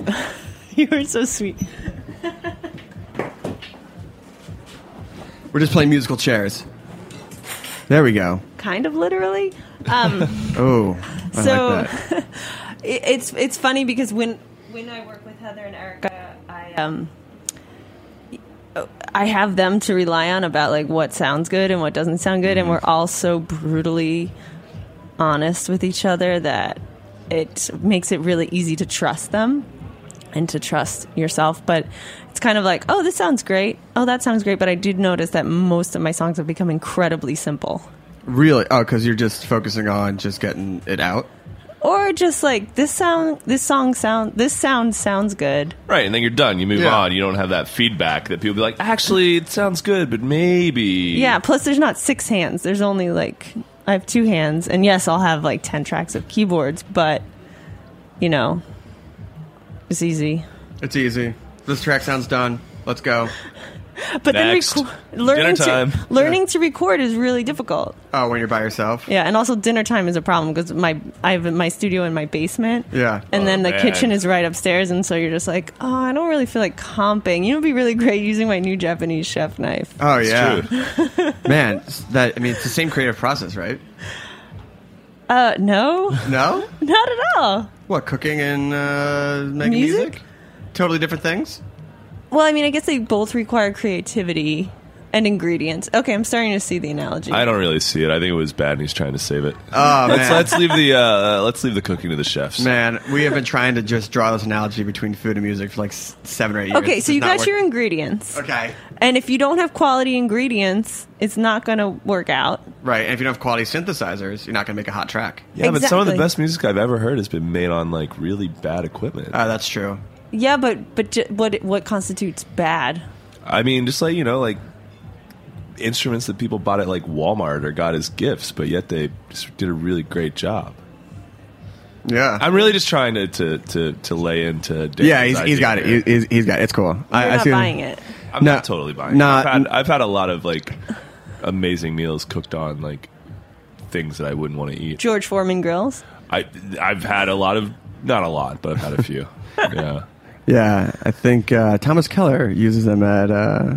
you were so sweet. We're just playing musical chairs. There we go. Kind of literally. Um Oh, I so like it- it's it's funny because when when I work with Heather and Erika, I um I have them to rely on about like what sounds good and what doesn't sound good, and we're all so brutally honest with each other that it makes it really easy to trust them and to trust yourself. But it's kind of like, oh, this sounds great. Oh, that sounds great. But I did notice that most of my songs have become incredibly simple. Really? Oh, because you're just focusing on just getting it out. or just like this sound, this song sound, this sound sounds good. Right, and then you're done. You move Yeah. on. You don't have that feedback that people be like, actually, it sounds good, but maybe. Yeah. Plus, there's not six hands. There's only like I have two hands, and yes, I'll have like ten tracks of keyboards, but you know, it's easy. It's easy. This track sounds done. Let's go. But Next. then reco- learning time. to learning to record is really difficult. Oh, when you're by yourself. Yeah, and also dinner time is a problem because my I have my studio in my basement. Yeah. and Oh, then the man. kitchen is right upstairs, and so you're just like, oh, I don't really feel like comping. You know, it'd be really great using my new Japanese chef knife. Oh yeah, True. man. That I mean, it's the same creative process, right? Uh, no, No. not at all. What cooking and uh, making Music? music? Totally different things. Well, I mean, I guess they both require creativity and ingredients. Okay, I'm starting to see the analogy. I don't really see it. I think it was bad, and he's trying to save it. Oh let's man. let's leave the uh, let's leave the cooking to the chefs. Man, we have been trying to just draw this analogy between food and music for like s- seven or eight years. Okay, This so does you not got work. your ingredients. Okay. And if you don't have quality ingredients, it's not going to work out. Right, and if you don't have quality synthesizers, you're not going to make a hot track. Yeah, but some of the Exactly. best music I've ever heard has been made on like really bad equipment. Uh, that's true. Yeah, but but j- what what constitutes bad? I mean, just like you know, like instruments that people bought at like Walmart or got as gifts, but yet they just did a really great job. Yeah. I'm really just trying to to to, to lay into. Dan's yeah, he's, he's idea got it. here. He- He's, he's got it. It's cool. You're I, I not see what- buying it. I'm No, not totally buying. not- it. I've had I've had a lot of like amazing meals cooked on like things that I wouldn't want to eat. George Foreman grills. I I've had a lot of not a lot, but I've had a few. yeah. Yeah, I think uh, Thomas Keller uses them at uh,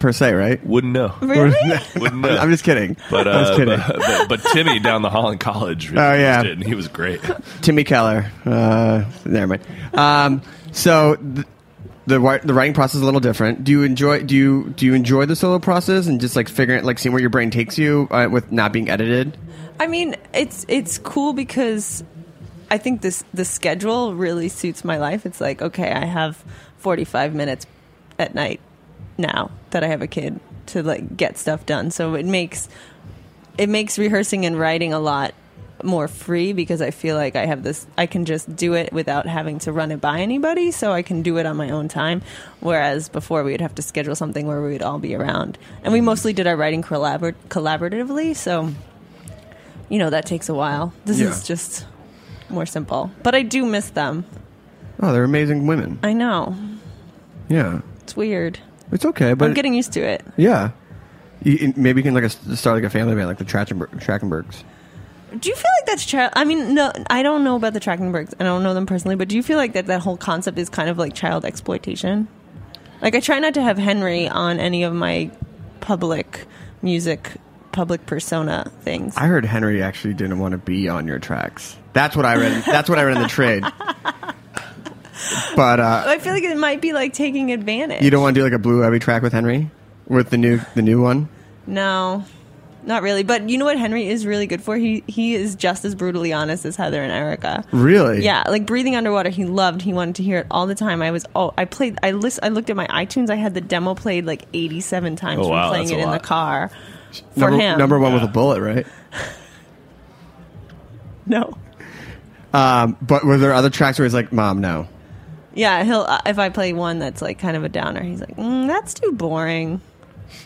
per se, right? Wouldn't know. Really? Wouldn't know. I'm just kidding. But, I'm uh, kidding. but, but but Timmy down the hall in college really Oh, yeah. used it, and he was great. Timmy Keller. Uh, never mind. Um, so th- the the writing process is a little different. Do you enjoy do you do you enjoy the solo process and just like figuring like seeing where your brain takes you uh, with not being edited? I mean, it's it's cool because I think this the schedule really suits my life. It's like, okay, I have 45 minutes at night now that I have a kid to like get stuff done. So it makes it makes rehearsing and writing a lot more free because I feel like I have this I can just do it without having to run it by anybody so I can do it on my own time whereas before we would have to schedule something where we would all be around and we mostly did our writing collabor- collaboratively so you know that takes a while this Yeah. is just more simple but I do miss them Oh, they're amazing women. I know Yeah, it's weird it's okay, but I'm getting used to it yeah. You, maybe you can like a, start like a family band, like the Trachtenberg, Trachtenbergs. Do you feel like that's child? I mean, no, I don't know about the Trachtenbergs. I don't know them personally, but do you feel like that that whole concept is kind of like child exploitation? Like, I try not to have Henry on any of my public music, public persona things. I heard Henry actually didn't want to be on your tracks. That's what I read. that's what I read in the trade. But uh, I feel like it might be like taking advantage. you don't want to do like a Blue Heavy track with Henry, with the new the new one. No, not really. But you know what Henry is really good for? He he is just as brutally honest as Heather and Erika. Really? Yeah, like breathing underwater, he loved. He wanted to hear it all the time. I was oh, I played. I list. I looked at my iTunes. I had the demo played like eighty-seven times Oh, from wow, playing that's it a in the lot. car for Number, him. number one with a bullet, right? no. Um, but were there other tracks where he's like, "Mom, no." Yeah, he'll. Uh, if I play one that's like kind of a downer, he's like, mm, "That's too boring."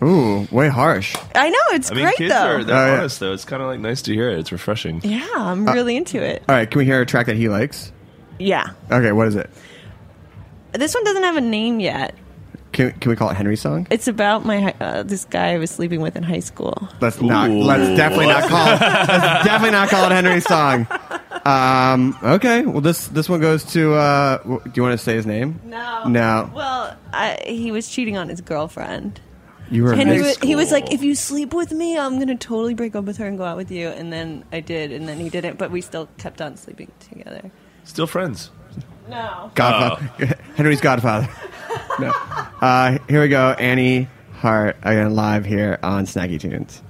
Ooh, way harsh. I know it's I mean, great kids though. are they're Oh, honest though. It's kind of like nice to hear it. It's refreshing. yeah, I'm really into it. All right, can we hear a track that he likes? Yeah, Okay, what is it? this one doesn't have a name yet. Can, can we call it Henry's song? It's about my hi- uh, this guy I was sleeping with in high school. Let's not. Ooh. Let's definitely not call. it. Let's definitely not call it Henry's song. Um, okay. Well, this this one goes to. Uh, do you want to say his name? No, No. Well, I, he was cheating on his girlfriend. You were. in Henry, high was, he was like, "If you sleep with me, I'm gonna totally break up with her and go out with you." And then I did, and then he didn't. But we still kept on sleeping together. Still friends. No. Godfather. Henry's Godfather. no. Uh, here we go. Annie Hart again live here on Snacky Tunes.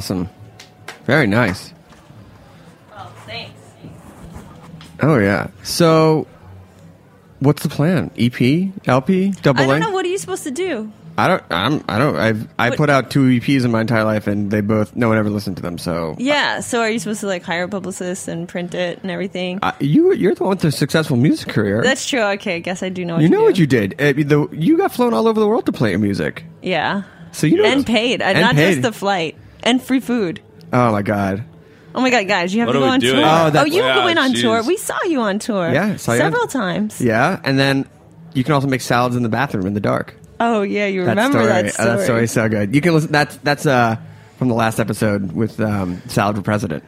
Awesome. Very nice. Oh, thanks. Oh yeah. So, what's the plan? EP, LP, double I don't A? know. What are you supposed to do? I don't. I'm. I don't. I've. I What- put out two EPs in my entire life, and they both. No one ever listened to them. So. Yeah. So are you supposed to like hire a publicist and print it and everything? Uh, you. You're the one with the successful music career. That's true. Okay, I guess I do know. What you know do. what you did. Uh, the, you got flown all over the world to play your music. Yeah. So you know. and paid, uh, and not paid. just the flight and free food. Oh my god. Oh my god, guys, you have What to are go we on doing? tour. Oh, Oh, you Yeah, went on jeez. tour. We saw you on tour. Yeah, saw you on- several times. Yeah, and then you can also make salads in the bathroom in the dark. Oh yeah, you That remember story. that story? that story's so good. You can listen. That's that's uh from the last episode with um, salad for president.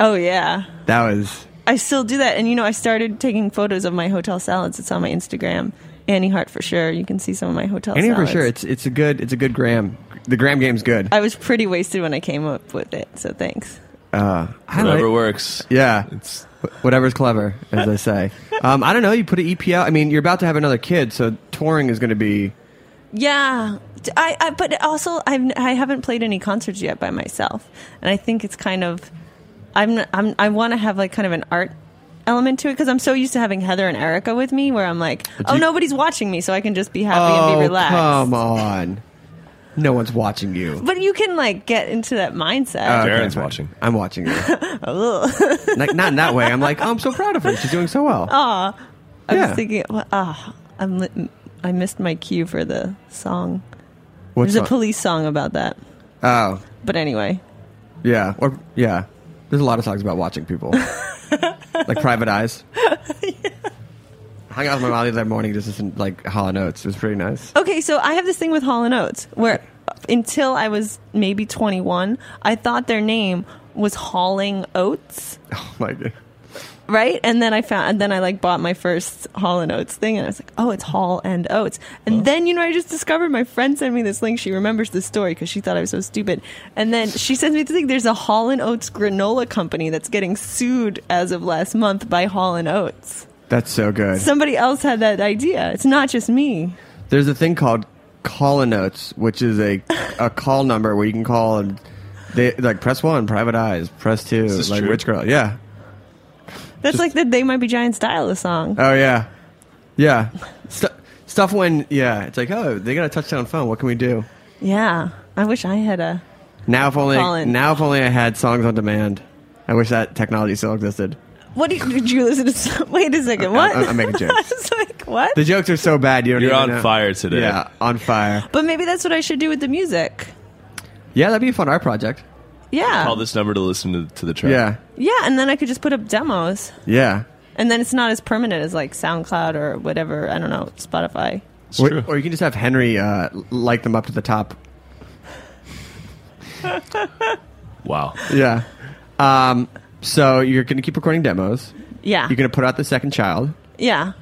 Oh yeah. That was I still do that, and you know, I started taking photos of my hotel salads. It's on my Instagram, Annie Hart for sure. You can see some of my hotel salads. Annie for salads. sure. It's it's a good it's a good gram. The gram game's good. I was pretty wasted when I came up with it, so thanks. Uh, I Whatever like- works. Yeah, It's whatever's clever, as they say. Um, I don't know. You put an EP out. I mean, you're about to have another kid, so touring is going to be. Yeah, I, I but also I've I haven't played any concerts yet by myself, and I think it's kind of I'm I'm I want to have like kind of an art element to it because I'm so used to having Heather and Erika with me, where I'm like, oh, you- nobody's watching me, so I can just be happy and oh be relaxed. come on! No one's watching you. But you can like get into that mindset. Oh, okay, fine. watching. I'm watching you. Ugh. like not in that way. I'm like, oh, I'm so proud of her. She's doing so well. Aw. I Yeah. was thinking, well, ah, I'm li- I missed my cue for the song. What's There's a police song about that. Oh, But anyway, yeah, or yeah. There's a lot of songs about watching people, like Private Eyes. Hung out with my mom the other morning just listening like Hall and Oates. It was pretty nice. Okay, so I have this thing with Hall and Oates where until I was maybe 21, I thought their name was Hauling Oats, Oh my god. right? And then I found, and then I like bought my first Hall and Oates thing, and I was like, oh, it's Hall and Oates. And then you know, I just discovered my friend sent me this link. She remembers the story because she thought I was so stupid. And then she sends me the thing. There's a Hall and Oates granola company that's getting sued as of last month by Hall and Oates. That's so good. Somebody else had that idea. It's not just me. There's a thing called call notes, which is a a call number where you can call and they like press one, private eyes, press two, Is like true? rich girl. Yeah. That's like the They Might Be Giant style of song. Oh yeah. Yeah. Stu- stuff when yeah, it's like oh they got a touchdown phone. What can we do? Yeah, I wish I had a. Now if only Colin. now if only I had songs on demand. I wish that technology still existed. What did, did you listen to? some- Wait a second. What? I- I'm making jokes. I was like, what? The jokes are so bad you don't You're even on know. fire today. Yeah, on fire. but maybe that's what I should do with the music. Yeah, that'd be a fun art project. Yeah, Call this number to listen to, to the track. Yeah. yeah, and then I could just put up demos, Yeah. and then it's not as permanent as like SoundCloud or whatever. I don't know, Spotify. It's Or, true. or you can just have Henry uh, like them up to the top. wow. Yeah. Um, so you're going to keep recording demos. Yeah, You're going to put out the second child. yeah.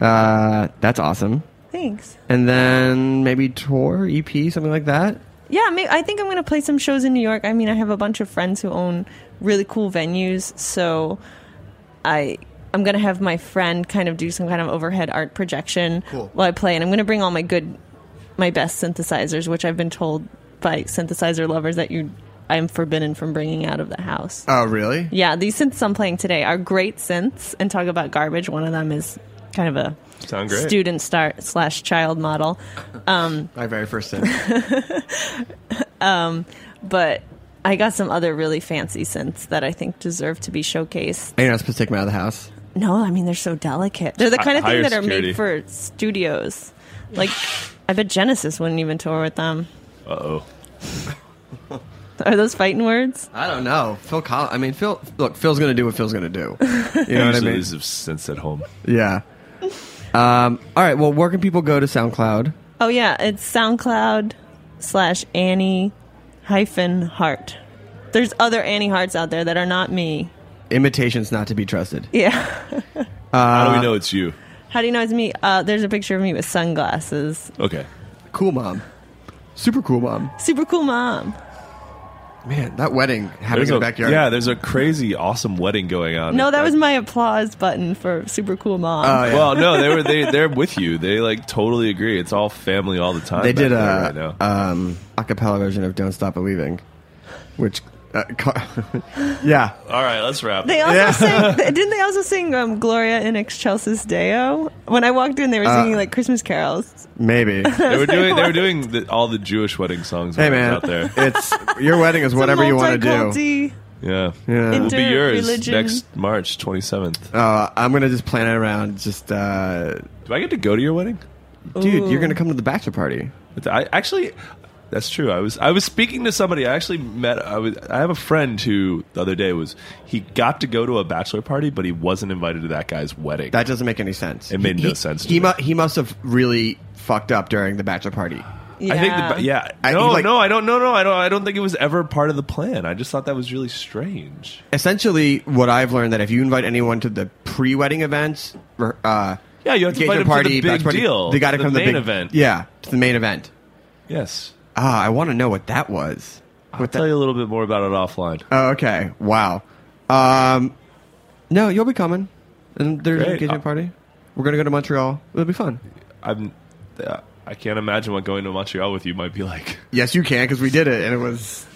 Uh, that's awesome. Thanks. And then maybe tour, EP, something like that. Yeah, may I think I'm going to play some shows in New York. I mean, I have a bunch of friends who own really cool venues, so I I'm going to have my friend kind of do some kind of overhead art projection Cool. while I play, and I'm going to bring all my good, my best synthesizers, which I've been told by synthesizer lovers that you I'm forbidden from bringing out of the house. Oh, really? Yeah, these synths I'm playing today are great synths, and talk about garbage. One of them is kind of a Sound great. student start slash child model. My very first thing. but I got some other really fancy synths that I think deserve to be showcased. Are You're not supposed to take them out of the house. No, I mean they're so delicate. They're the kind of thing that are security. made for studios. Like, I bet Genesis wouldn't even tour with them. Uh oh. Are those fighting words? I don't know. Phil Collins. I mean, Phil. Look, Phil's going to do what Phil's going to do. You know what I Usually mean? these have since at home. Yeah. Um, all right. Well, where can people go to SoundCloud? Oh yeah, it's SoundCloud slash Annie hyphen Hart. There's other Annie Harts out there that are not me. Imitations not to be trusted. Yeah. How do we know it's you? How do you know it's me? Uh, there's a picture of me with sunglasses. Okay. Cool mom. Super cool mom. Super cool mom. Man, that wedding happening There's in a, the backyard. yeah, there's a crazy, awesome wedding going on. No, that was my applause button for super cool mom. Oh, yeah. Well, no, they were they they're with you. They like totally agree. It's all family all the time. they did a right um, a cappella version of "Don't Stop Believing." which uh, yeah. All right, let's wrap. They also Yeah. sang. Didn't they also sing um, "Gloria in Excelsis Deo"? When I walked in, they were Uh, singing like Christmas carols. Maybe. They were doing they were doing the, all the Jewish wedding songs Hey man, out there. it's your wedding is whatever you want to do. Multiculti- Yeah, Yeah. It'll be yours Inter-religion. next March twenty seventh. Uh, I'm gonna just plan it around. Just uh, Do I get to go to your wedding? dude, you're gonna come to the bachelor party. I actually, that's true. I was I was speaking to somebody. I actually met. I was. I have a friend who the other day was he got to go to a bachelor party, but he wasn't invited to that guy's wedding. That doesn't make any sense. It made He- no sense to He me. mu- he must have really fucked up during the bachelor party. Yeah. I think the, yeah. I- no, like- no, I don't. No, no, I don't. I don't think it was ever part of the plan. I just thought that was really strange. Essentially, what I've learned that if you invite anyone to the pre-wedding events, uh, Yeah, you have to engagement invite them to the big bachelor party, deal, They got to come to the main big event. Yeah, to the main event. Yes, Ah, I want to know what that was. I'll What tell that- you a little bit more about it offline. Oh, okay. Wow. Um, no, you'll be coming. And there's an Great. engagement Uh, party. We're gonna go to Montreal. It'll be fun. I'm. uh, I can't imagine what going to Montreal with you might be like. Yes, you can because we did it, and it was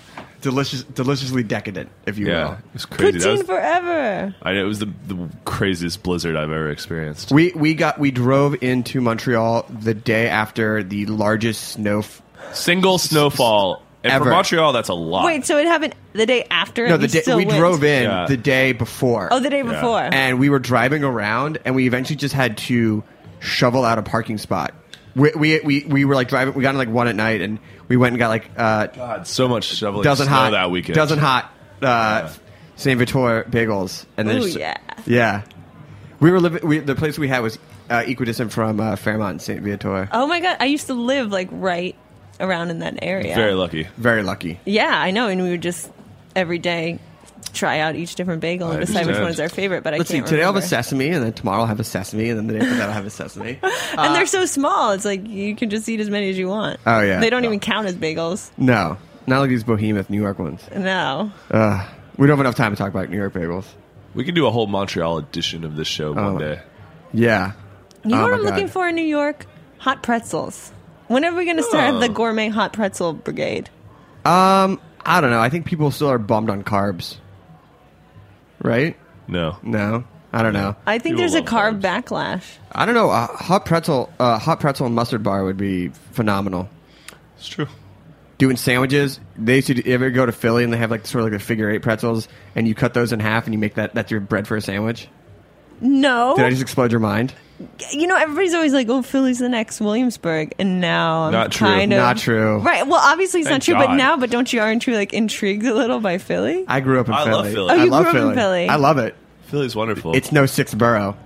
delicious, deliciously decadent, if you Yeah, will. it was crazy. That Poutine was, forever. I know it was the, the craziest blizzard I've ever experienced. We we got we drove into Montreal the day after the largest snow. F- Single snowfall. And Ever. for Montreal, that's a lot. Wait, so it happened the day after? no, the day still we went? drove in Yeah. the day before. Oh, the day before. and we were driving around, and we eventually just had to shovel out a parking spot. We we we, we were like driving. We got in like one at night, and we went and got like uh, God, so much shoveling dozen snow hot that weekend. dozen hot uh, St-Viateur bagels, and then Ooh, just- yeah. yeah. We were living. We, the place we had was uh, equidistant from uh, Fairmount and St-Viateur. Oh my god, I used to live like right around in that area. Very lucky. Very lucky. Yeah, I know, and we would just every day try out each different bagel and decide which understand. one is our favorite. But I Let's see. can't Today I'll have a sesame, and then tomorrow I'll have a sesame, and then the day after that I'll have a sesame. and they're so small. It's like you can just eat as many as you want. Oh, yeah. they don't even count as bagels. No, not like these behemoth New York ones. No, Uh, we don't have enough time to talk about New York bagels. We can do a whole Montreal edition of this show Oh. one day. Yeah. you know Oh what I'm God. looking for in New York? Hot pretzels. When are we going to start Oh. the gourmet hot pretzel brigade? Um, I don't know. I think people still are bummed on carbs. Right? No. No, I don't know. I think People there's a love carb carbs. backlash. I don't know. A hot pretzel, uh, hot pretzel and mustard bar would be phenomenal. It's true. Doing sandwiches. They used to do, you ever go to Philly and they have like sort of like the figure eight pretzels, and you cut those in half and you make that that's your bread for a sandwich. No, Did I just explode your mind? You know everybody's always like, "Oh, Philly's the next Williamsburg," and now I'm Not true. kind of Not true. Right. Well, obviously it's Thank not true, but God. now, but don't you aren't you like intrigued a little by Philly? I grew up in I Philly. love Philly. Oh, I you love grew up in Philly. Philly. I love it. Philly's wonderful. It's no sixth borough.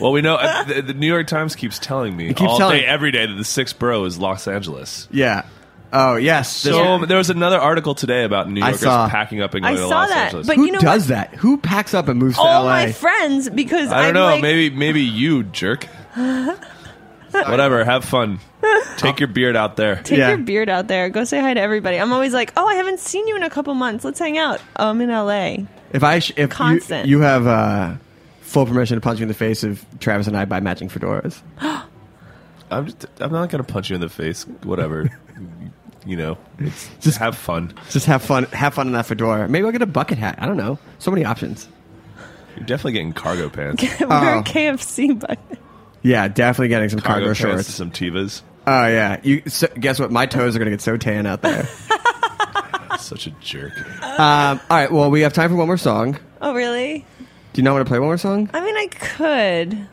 well, we know uh, the, the New York Times keeps telling me keeps all telling- day, every day that the sixth borough is Los Angeles. Yeah. Oh yes. So there was another article today about New I Yorkers saw- packing up and I going to saw Los that, Angeles. but Who you know does what? that? Who packs up and moves to All LA? my friends because I don't I'm know. like, maybe maybe you jerk. Whatever. Have fun. Take your beard out there. Take Yeah. your beard out there. Go say hi to everybody. I'm always like, oh, I haven't seen you in a couple months. Let's hang out. Oh, I'm in LA. If I sh- if you, Constant. you have uh, full permission to punch me in the face if Travis and I buy matching fedoras. I'm just, I'm not gonna punch you in the face. Whatever. you know, it's, just have fun. Just have fun. Have fun in that fedora. Maybe I'll get a bucket hat. I don't know. So many options. You're definitely getting cargo pants. We're Oh. KFC bucket. Yeah, definitely getting some cargo, cargo pants, shorts. some Tevas. Oh yeah. You so, guess what? My toes are gonna get so tan out there. Such a jerk. um, all right. Well, we have time for one more song. Oh, really? Do you not want to play one more song? I mean, I could.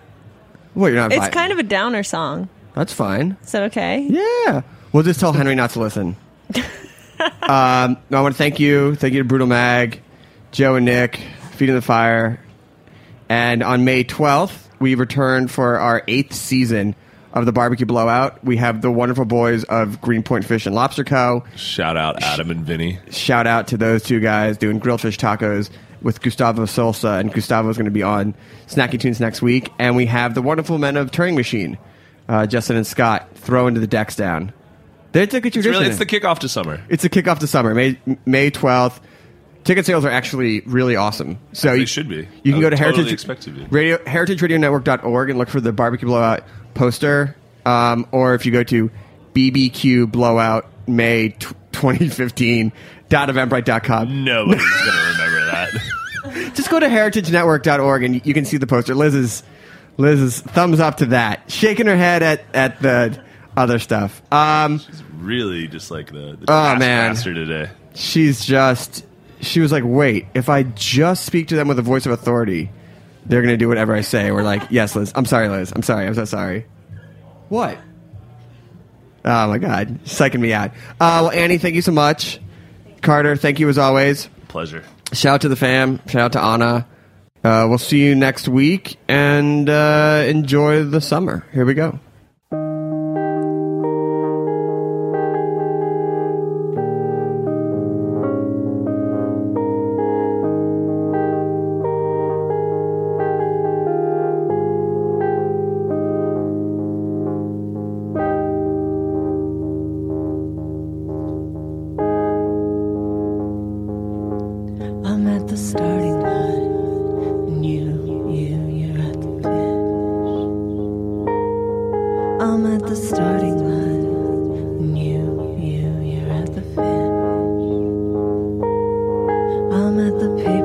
Well, you're not. It's invited. kind of a downer song. That's fine. Is that okay? Yeah. We'll just tell Henry not to listen. um, no, I want to thank you. Thank you to Brutal Mag, Joe and Nick, Feeding the Fire. And on May 12th, we return for our eighth season of the Barbecue Blowout. We have the wonderful boys of Greenpoint Fish and Lobster Co. Shout out Adam and Vinny. Shout out to those two guys doing grilled fish tacos with Gustavo Salsa. And Gustavo is going to be on Snacky Tunes next week. And we have the wonderful men of Turing Machine, uh, Justin and Scott, throwing to the decks down. They took a It's really it's the kickoff to summer. It's the kickoff to summer, May May twelfth. Ticket sales are actually really awesome. So They you should be. You can go to totally Heritage to. Radio HeritageRadioNetwork.org and look for the barbecue blowout poster. Um, or if you go to BBQ blowout May twenty fifteen 2015.eventbrite.com. Nobody's gonna remember that. Just go to heritagenetwork.org and you can see the poster. Liz is Liz thumbs up to that, shaking her head at at the other stuff. Um, really, just like the, the Oh, man. today. she's just she was like, wait, if I just speak to them with a voice of authority, they're gonna do whatever I say. We're like, yes, Liz. I'm sorry, Liz. I'm sorry. I'm so sorry. What? Oh my God, psyching me out. Uh, well, Annie, thank you so much. Carter, thank you as always. Pleasure. Shout out to the fam. Shout out to Anna. Uh, we'll see you next week and uh, enjoy the summer. Here we go. I'm at the paper